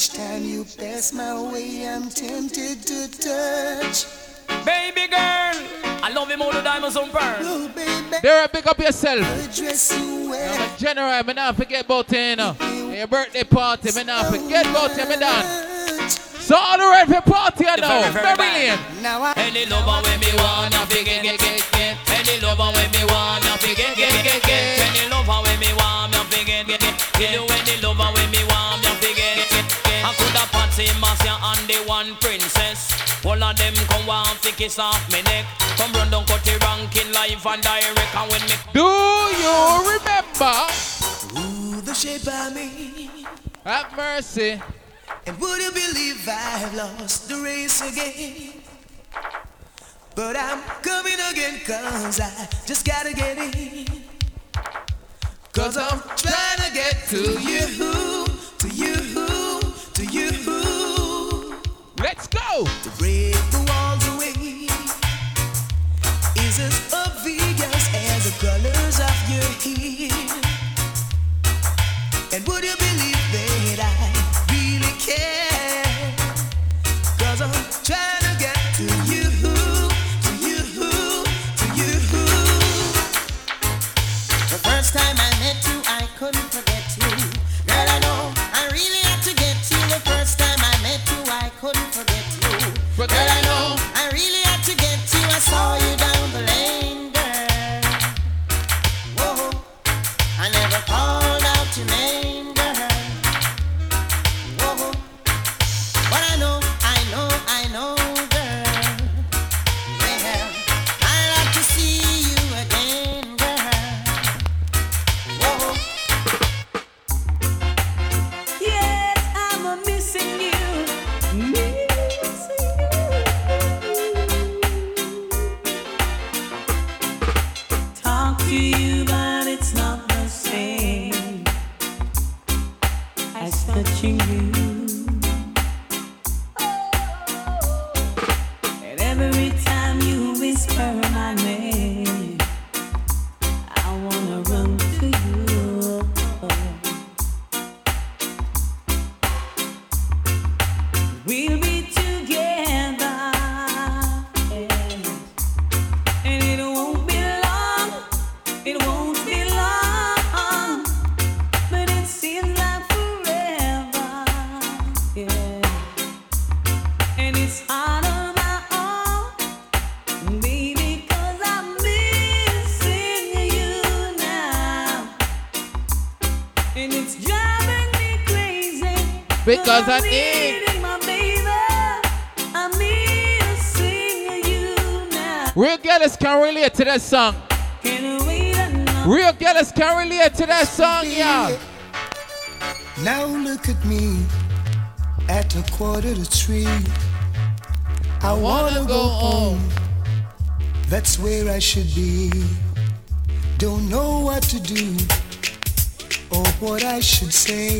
each time you pass my way, I'm tempted to touch. Baby girl, I love him all the diamonds on pearl. Oh, baby. There, pick up yourself. Dress you well. I'm a general, me not forget about you, you know. Your birthday party, me not forget about you, me done. So all the right for party, you know. Marillion. Now Any lover when me wanna fi get get get get. Any lover when me wanna fi get get get get. Any lover when me want me fi get get get. You any lover when me want I coulda Patsy Marcia and the one princess. All of them come want fi kiss off me neck. Come run down cut the ranking live and direct. And when me Do you remember? Ooh, the shape of me. Have mercy. And would you believe I've lost the race again? But I'm coming again cause I just gotta get in. Cause I'm trying to get to you, Let's go. That song. Can wait enough. Real girls can relate to that song, yeah. Now look at me at a quarter to three. I wanna go home. That's where I should be. Don't know what to do or what I should say.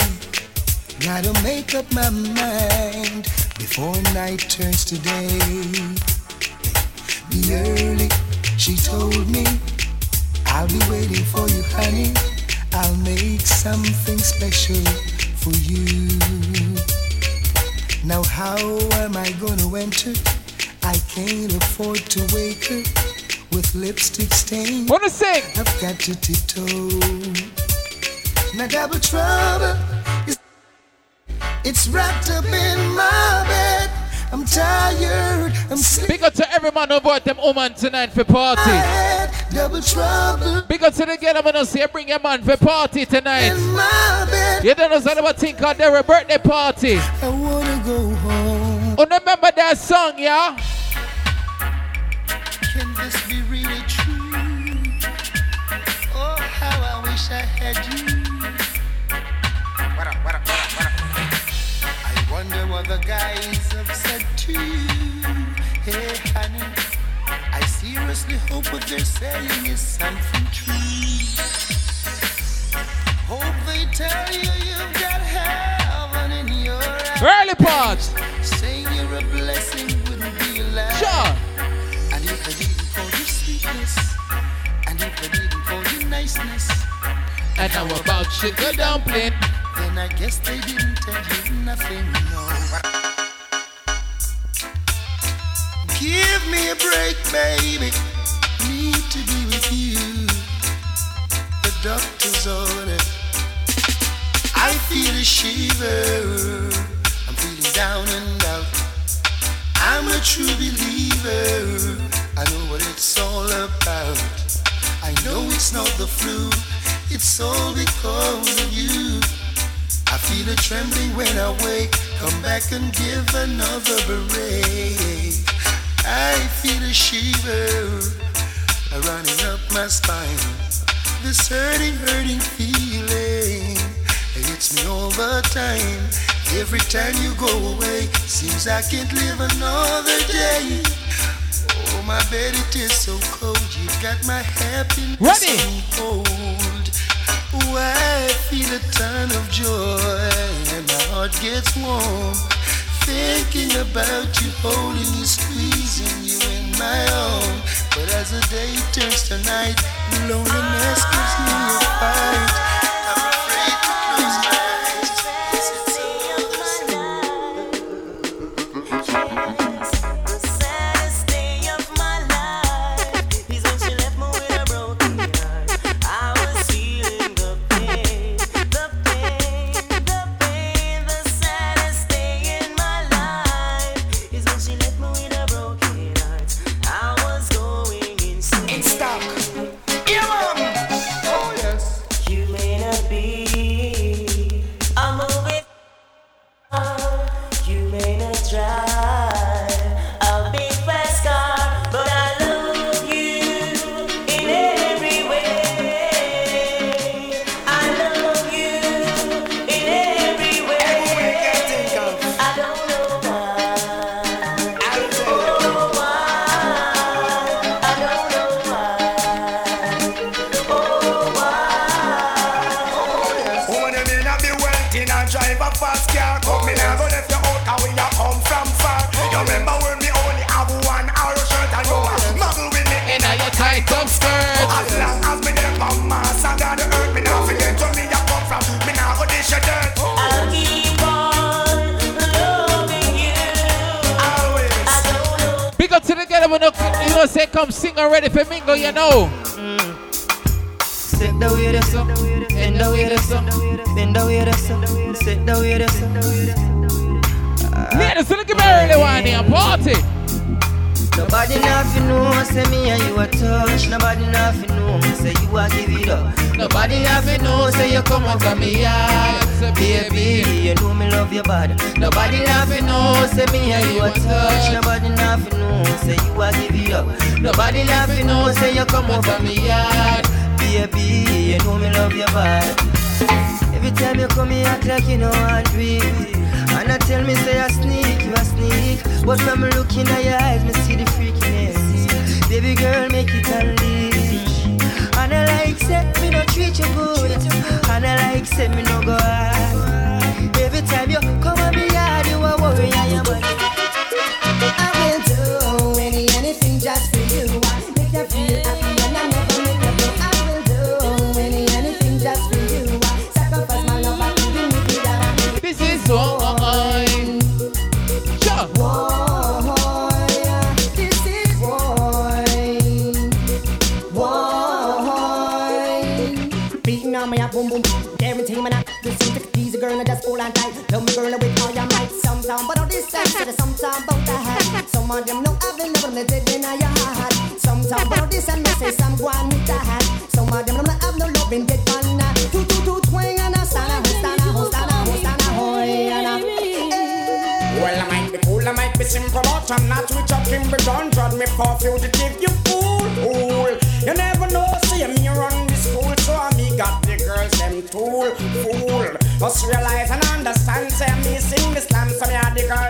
Gotta make up my mind before night turns to day. Be early, she told me. I'll be waiting for you, honey. I'll make something special for you. Now, how am I gonna enter? I can't afford to wake her with lipstick stains. Wanna sing? I've got to tiptoe. Now, double trouble is it's wrapped up in my bed. I'm tired. I'm sleeping. Big up to every man who brought them woman tonight for party. Double trouble Big up to the girl I'm gonna say bring your man for party tonight. in my bed. You don't know something about thing called their birthday party. I wanna go home. Oh, remember that song, yeah? Can this be really true? Oh, how I wish I had you. What up, what the guys have said to you. Hey, honey. I seriously hope what they're saying is something true. Hope they tell you you've got heaven in your eyes. Early parts. Saying you're a blessing wouldn't be a lie. Sure. And if they didn't call you sweetness, and if they didn't call you niceness, And now about sugar dumpling. Then I guess they didn't tell you nothing, no. Give me a break, baby. Need to be with you. The doctor's order. I feel a shiver. I'm feeling down and out. I'm a true believer. I know what it's all about. I know it's not the flu. It's all because of you. I feel a trembling when I wake. Come back and give another break. I feel a shiver running up my spine. This hurting, hurting feeling. It hits me all the time. Every time you go away, seems I can't live another day. Oh, my bed, it is so cold. You've got my happiness Ready. so cold. Oh, I feel a ton of joy, and my heart gets warm. Thinking about you, holding you, squeezing you in my arm. But as the day turns to night, loneliness gives me a fight. To girl when you know say come sing already for mingle, you know. Sit the way the sun, bend the way the sun, bend the way the sun, sit the way the sun. Ladies, look at me early one here, party. Nobody nothing know, say me and you a touch. Nobody nothing know, say you a give it up. Nobody nothing know, say you come of me yard. Baby, you know me love your body. Nobody nothing know, say me and you a touch. Nobody nothing know, say you a give it up. Nobody nothing know, say you come over me yard. Baby, you know me love your body. Every time you come here, act like you know I it. And I tell me, say I sneak, you a sneak. But from looking at your eyes, me see the freakiness. Baby girl, make it unleash. And I like say me no treat you good. And I like say me no go hard. Every time you come on me yard, you a worry and you But all this and they say some one with the hat. Some of them know have no love in get fun. Two two two twang and a stand a stand a stand a stand a hoy. Well, I might be cool, I might be simple, but I'm not rich up in Bridon. Trod me for fugitive, you fool, fool. You never know, see me run the school, so I me got the girls, them tool, fool. Must realize and understand, say me sing the slam, so me had the girls,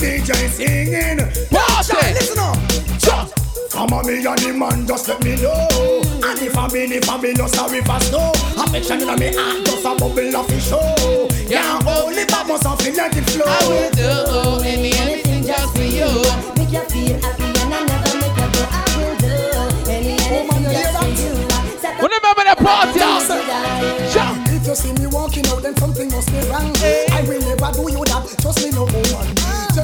DJ singing, Party! listen up, jump. Come on, me and the man, just let me know. And if I been, if I been, no sorry for snow. Affection in me heart, just a bubble of the show. Yeah, only but must have feel let it flow. I will do any, anything just for you. Make you feel happy and I never make you go. I will do any, oh, anything just for you. Remember the party? If you see me walking out, then something must be wrong. I will never do you that. Trust me, no woman.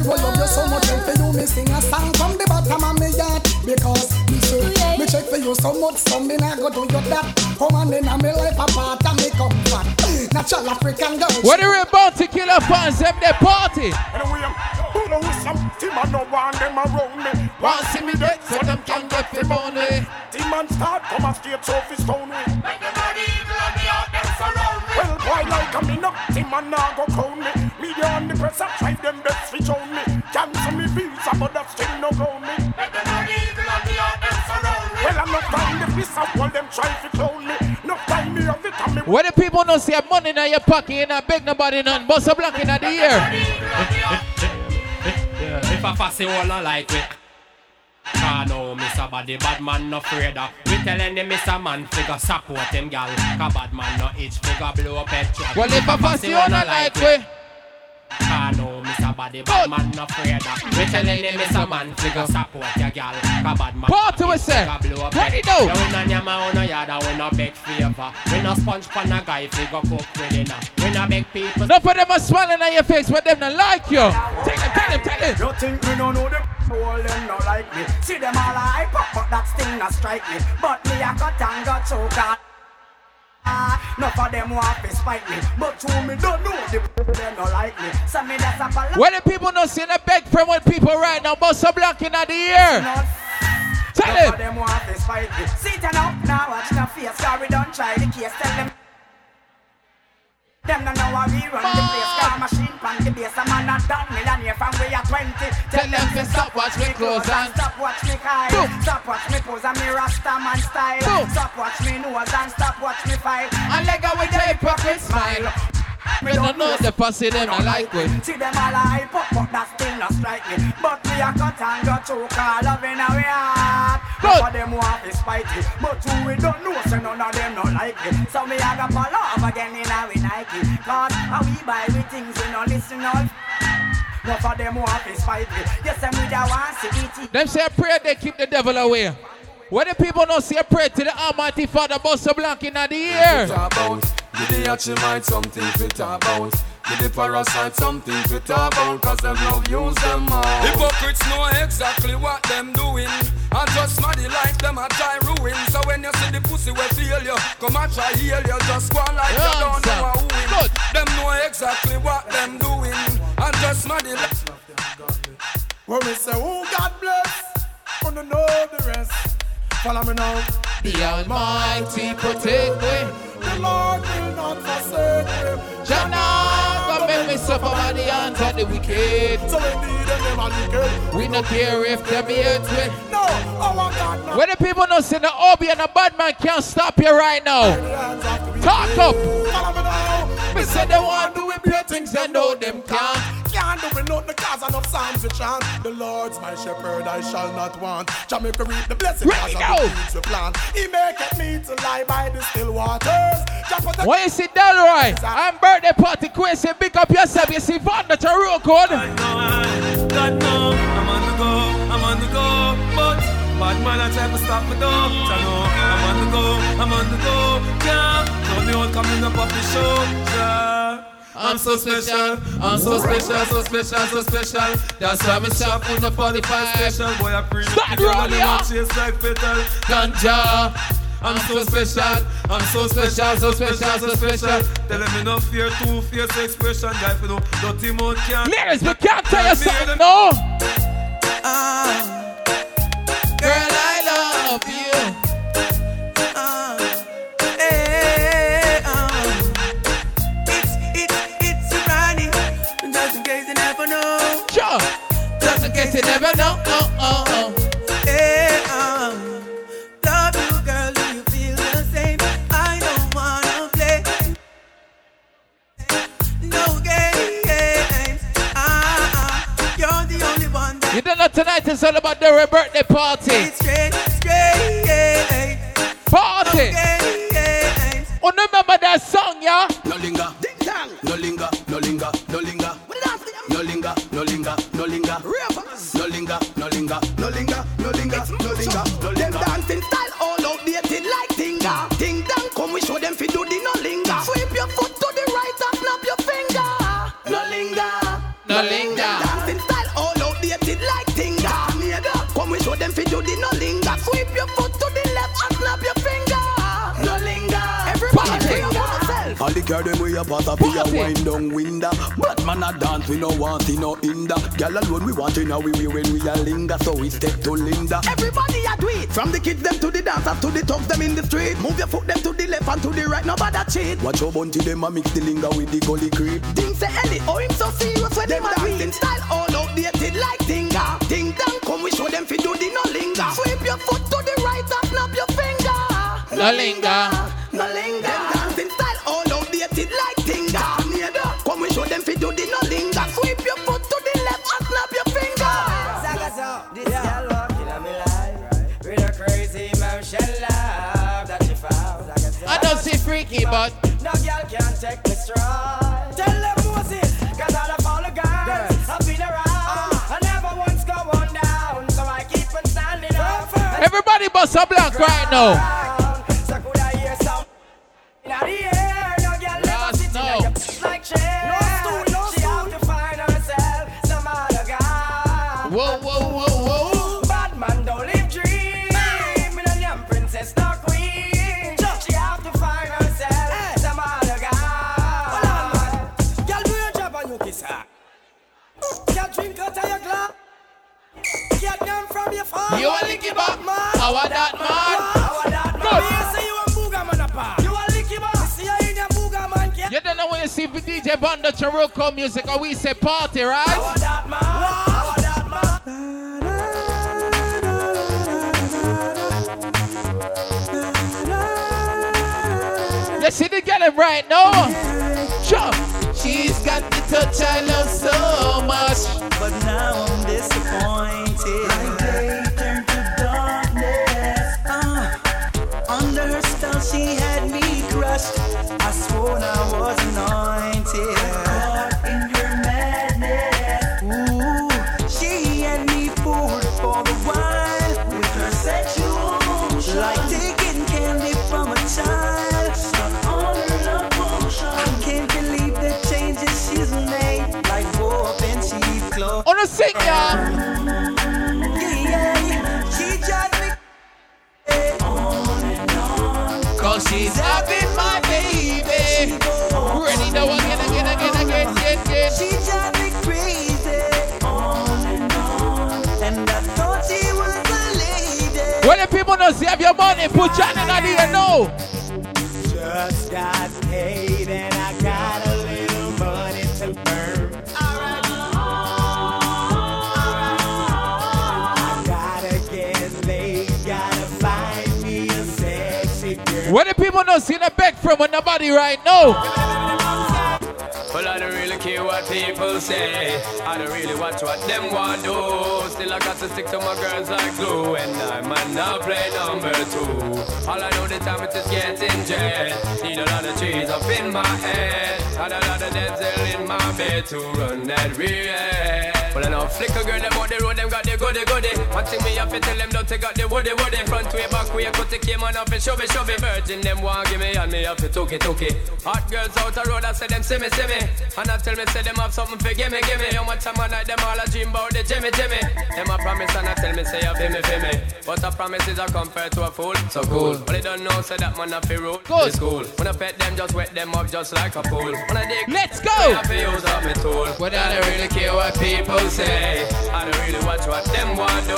Tell you I love you so much, and for you, me sing a song from the bottom of me heart. Because me say, me check for you so much, so me nah go do you that. Come on, then I'm me life apart and me comfort. Natural African girl. Where the real Bounty Killer fans have their party? Anyway, I'm pulling with some team, I know one them around me. Want see me dead so them can get the money. Team and start come and straight so fi stone me. Make them body evil and the them surround me. Well, boy, like a me no team and now go crown me. Media on the press I try them best but that still no ground me. Make them body evil and the heart them surround me. Well, I'm not time the piece of all them try fi clone me. No time me of it and me. Where the people don't see money in your pocket and not beg nobody none. Bust a blank in the ear. Yeah, if I pass it all on like it. Ah no, Mr. Body bad man no afraid of. We telling the Mr. Man figure support him gal. Cause bad man no itch figure blow up head truck. Well, if I pass you on a like way. Ah no, Mr. Body bad man no afraid of. We telling the Mr. Man figure support your gal. Cause bad man Party no we itch say. figure blow up Ready head. now. Yeah, we no nyama on no yard and we no beg favor. We no sponge pan a guy figure cook with dinner. We no beg people. Enough of them are smiling at your face, but them not like you. Tell them, tell them, tell them. You think me don't know them? All them not like me. See them all hype up, but that still not strike me. But me I got and got choke out. Ah, enough of them want to spite me, but to me don't know the people not like me. So me that's a pal- Where the people not seeing a beg from with people right now, bust a blank in the ear. Tell them. them want to. See turn up now, watch no face, we don't try the case. Tell them. Them no know how we run the place, car machine pan the base. A man a done millionaire from we are 20. Tell them to stop watch me close and Stop watch me high. Stop watch me pose and me rasta man style. Stop watch me nose and stop watch me fight. And leg with your hypocrite smile. Me don't know the pussy them I like with. See them all hype up, but that still not strike me. But we a cut and go choke all love in our heart. Good. Some of them want to spite it, but who we don't know, so none of them not like it. So me a go fall off again in our Nike. Cause how we buy we things, we no listen all. Enough of them want to spite it. Yes, and we da want to eat it. Them say a prayer they keep the devil away. Where the people don't say a prayer to the Almighty Father, bust a blank in the ear. talk about. Give the Archimite something to talk about. Give the parasite something to talk about. Cause them love use them all. Hypocrites know exactly what them doing. And just smarty like them a try ruin. So when you see the pussy we feel you, come and try heal you. Just go on like you don't know sir. who win. Them know exactly what them doing. And just smarty like When we say, oh God bless, oh, wanna know the rest. Follow me now. The Almighty protect me. The Lord will not forsake me. Jana, make suffer by the hands of the wicked. So them are wicked. We no care if them hate we. No, our God not. Where the people know say the Obi and the bad man can't stop you right now. Talk up. Follow me now. Me say they want to do it great things, they know them can't. Can't do it the cause enough psalms to chant. The Lord's my shepherd, I shall not want. Jamaica reap the blessing Ready, cause of go. the deeds we plan. He maketh me to lie by the still waters. Jah protect When you see Delroy and birthday party queen, say pick up yourself. You see Van the real code. God know I'm on the go, I'm on the go, but bad man I try to stop me though. I know I'm on the go, I'm on the go, yeah. Know the old coming up off the show, yeah. I'm so special, I'm so special, so special, so special. That's why me shop on the 45 special. Boy, I preach. Start rolling, yeah. chase like petal. Ganja. I'm so special, I'm so special, so special, so special. Tell them enough fear, two fierce expression, guy for no dirty mouth can't. Niggas, we can't tell you something, no. Ah, girl, I love you. Ah, eh, ah. It's it's it's running. Just in case you never know. Sure. Just in case you never know. Hey, know tonight is all about the birthday party. Party. Oh, remember that song, yeah? No linger, no linger, no linger, girl them we a pass up here wind down window. But man a dance we no want in no hinder. Girl alone we want in a we we when we a linger, so we step to Linda. Everybody a do it. From the kids them to the dancers to the thugs them in the street. Move your foot them to the left and to the right. Nobody cheat. Watch your bunty them a mix the linger with the gully creep. Things say Ellie, oh him so serious when them dancing style all outdated like tinga. Ding dong, come we show them fi do the no linger. Sweep your foot to the right and snap your finger. No linger. No linger. Them dancing style all outdated like tinga. Nigga, come we show them fi do the no linger. Sweep your foot to the left and snap your finger. This girl walking on me life with a crazy motion love that she found. I don't see freaky, but no girl can take me stride. Tell them Moses, cause all of all the girls have been around. Ah. I never once go on down, so I keep on standing up. everybody bust a blank right now. See the DJ Banda Charuko music or we say party, right? A that man? You see the girl right now? Sure. She's got the touch I love so much. But now I'm disappointed. My day turned to darkness. Uh, under her spell, she had me crushed. When people don't see your money, put your hand in the air now. Just got paid and I got a little money to burn. I gotta get laid, gotta find me a sexy girl. When the people don't see the back from nobody right now. Care what people say. I don't really watch what them want do. Still, I got to stick to my girls like glue. And I might not play number two. All I know the time it is getting jet. Need a lot of trees up in my head. And a lot of dental in my bed to run that real. Well, I know flicker girl, them out the road, them got the goody goody. One thing me have to tell them, don't take out the woody woody. Front way, back way, cut the came on up and show me, show me. Virgin, them want give me, and me have to took it, took it. Hot girls out the road, I say them see me, see me. And I tell me, say them have something for give me, give me. How much time I night, them all a dream about the Jimmy, Jimmy. Them a promise, and I tell me, say you feel me, feel me. But a promise is a compared to a fool, so cool. But they don't know, say that man a fi rule. Good. It's cool. When I pet them, just wet them up just like a pool. When I dig, Let's go. I feel use up my tool. But I don't really care what people say. I don't really watch what them want do.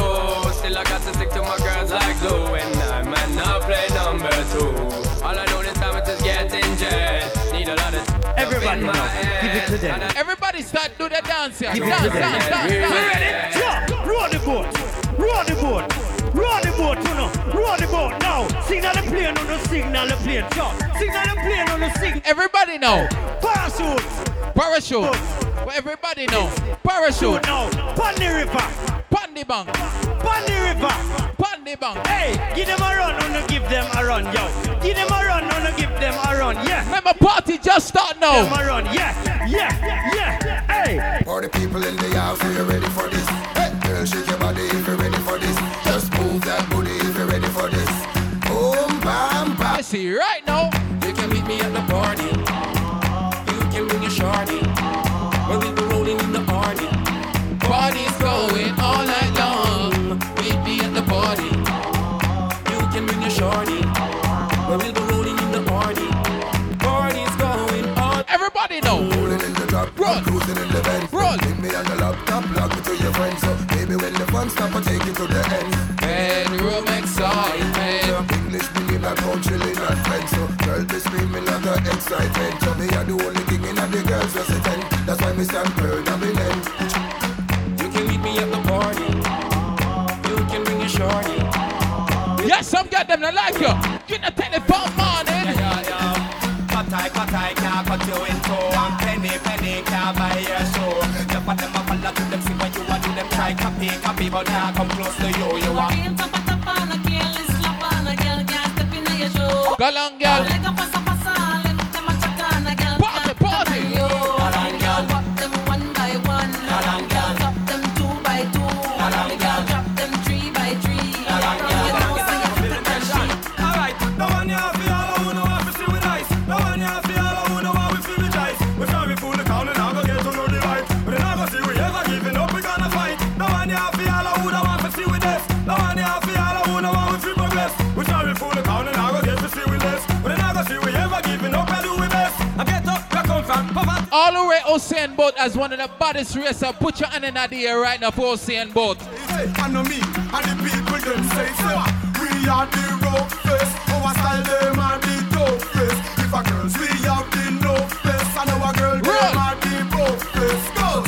Still I got to stick to my girls like glue. And I might not play number two. All I know this time it is getting jet. Need a lot of Everybody in my now, head. give it to them. Everybody start do the dance here. Give it Dance, to them. dance, dance, We dance. ready? Jump! Roll the boat! Roll the boat! Roll the boat, you know! Roll the boat now! Signal the plane on the signal the plane! Jump! Signal the plane on the signal! Everybody know. Parachute! Parachute. Well, everybody know. Parachute. now! Pon the river! Pandy Bank. Pandy River. Pandy Bank. Hey, give them a run, wanna give them a run, yo. Give them a run, wanna give them a run, yeah. Remember, party just start now. Give them a run, yeah, yeah, yeah. Hey. All the people in the house, are you ready for this? Hey, girl, shake your body see right now. You can meet me at the party. You can bring your shorty. Where we be rolling in the party. Party's going all night long. Meet me at the party. You can bring your shorty. Where we be rolling in the party. Party's going on. Everybody know. Rolling in the drop, Run. cruising in the Benz. Run. Hit me on the laptop, log me to your friends. So baby, when the fun stop, I take you to the end. Excitement. So me are the only king in the girls just a ten. That's why me stand permanent. You can meet me at the party. You can bring your shorty. Yes, some get them to like you. Get the telephone morning. Eh? Cut I, cut I, can't cut you in two And penny, penny, can't buy your show Jump on them, I follow to them, see what you want, do them try copy, copy But now come close to you, you want Go long, girl. All the way Ocean Boat as one of the baddest racers. Put your hand in the air right now for Ocean Boat. I know me, and the people them say, say, we are the rock face. Our style them are the dope face. If a girls we have the no face, and our girl them are the broke face. Girls,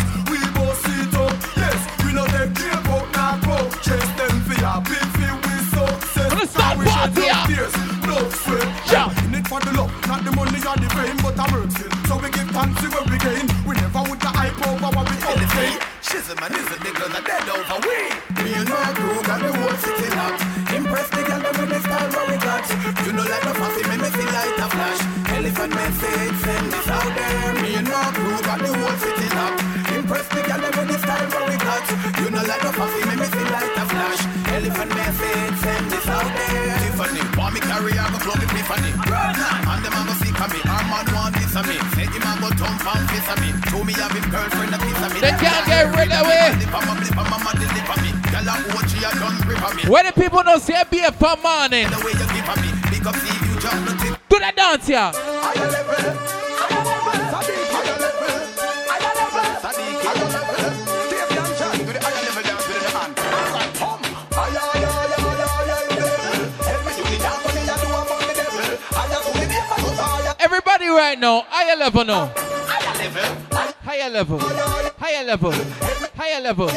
Where the people know say be a per morning. The way you give of me, big up see you jump the tip Do the dance here. Everybody right now, higher level now. Higher level. Higher level. Higher level. Higher level.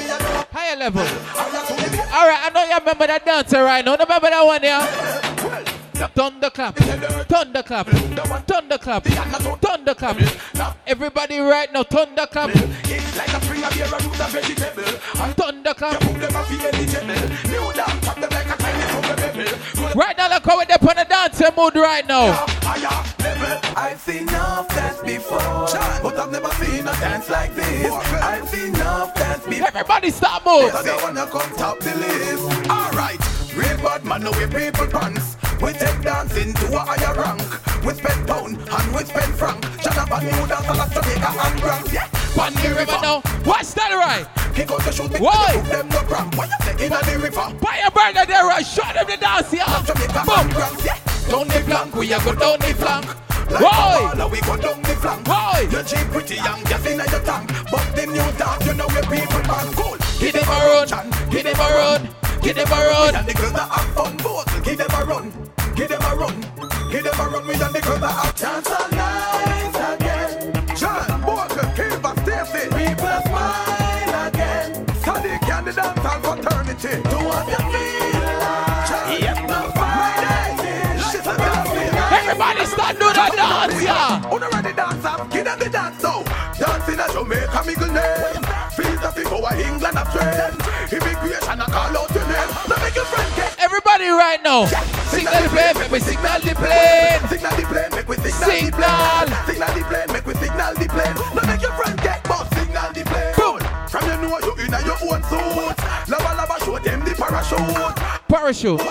Alright, I know you remember that dancer right now. Remember that one here? Thunderclap. Thunderclap. Thunderclap. Thunderclap. Everybody right now, thunderclap. Thunderclap. Right now, look how we're on the dancing mood right now. I've seen enough dance before, but I've never seen a dance like this. I've seen enough dance before. Everybody stop move. But I wanna come top the list. Alright, real bad man, no way people pants. We take dancing to a higher rank. We spend pound and we spend franc. Shut up and new dance like Jamaica and Grand. Yeah. On the river now. What's that right? Kick out the shoot, make Why? them no cramp. Why you say inna the river? Buy a burger there, right? Show them the dance here. Boom. and. Down the flank, we a go down the flank. Like Why? baller, we go down the flank. Why? You cheap, pretty young, gas inna your tank. But the new dance, you know where people man cool. Give them a run. Give them a run. Give them a run. And the girls that have fun, both give them a run. Give them a run. Give them a run. We and the girls that have chance all night the dancehall fraternity. Do what you feel like. Yep. No Friday. Shit, I got feel Everybody start doing the dance here. Who ready dance up? Give them the dance now. Dancing a Jamaica, Miguel name. Feel the people of England of trend. Immigration, I call out your name. Now make your friend get. Everybody right now. Signal the plane, make we signal the plane. Signal the plane, make we signal the plane. Signal the plane, make we signal the plane. Now make your friend get boss. Signal the plane. Boom. From you know you in your own suit. Lava lava show them the parachute. Parachute.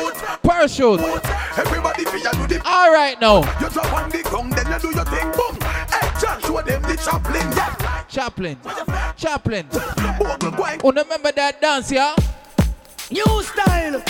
Parachute. Everybody feel you do the. All right now. You drop on the ground, then you do your thing. Boom. Hey, John, show them the Chaplin. Yeah. Chaplin. Chaplin. Oh, remember that dance, yeah? New style.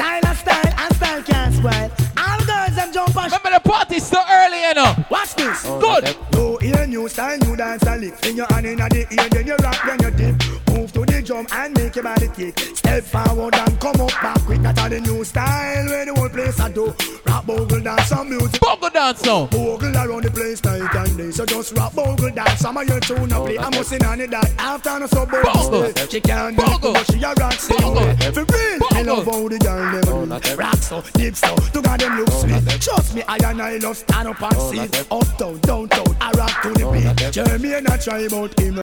Style and style and style can't spoil. All girls them jump and Remember the party's so early, you know. Watch this. Oh, Good. New ear, new style, new dance and lick. In your hand in the ear, then you rock, then you dip. Move to the drum and make your body kick. Step forward and come up back quick. That's the new style where the whole place I do. Rock bogle dance some music. Bogle dance now. Bogle around the place night and day. So just rap bogle dance. Some of your tune now play. I must in on it that after no so bogle. She can't it, but she a rock sing. For real, I love how the girl them rock so deep so. To God them look sweet. Trust me, I and I love stand up and see. Uptown, downtown, I rock to the beat. Jeremy and I try about him.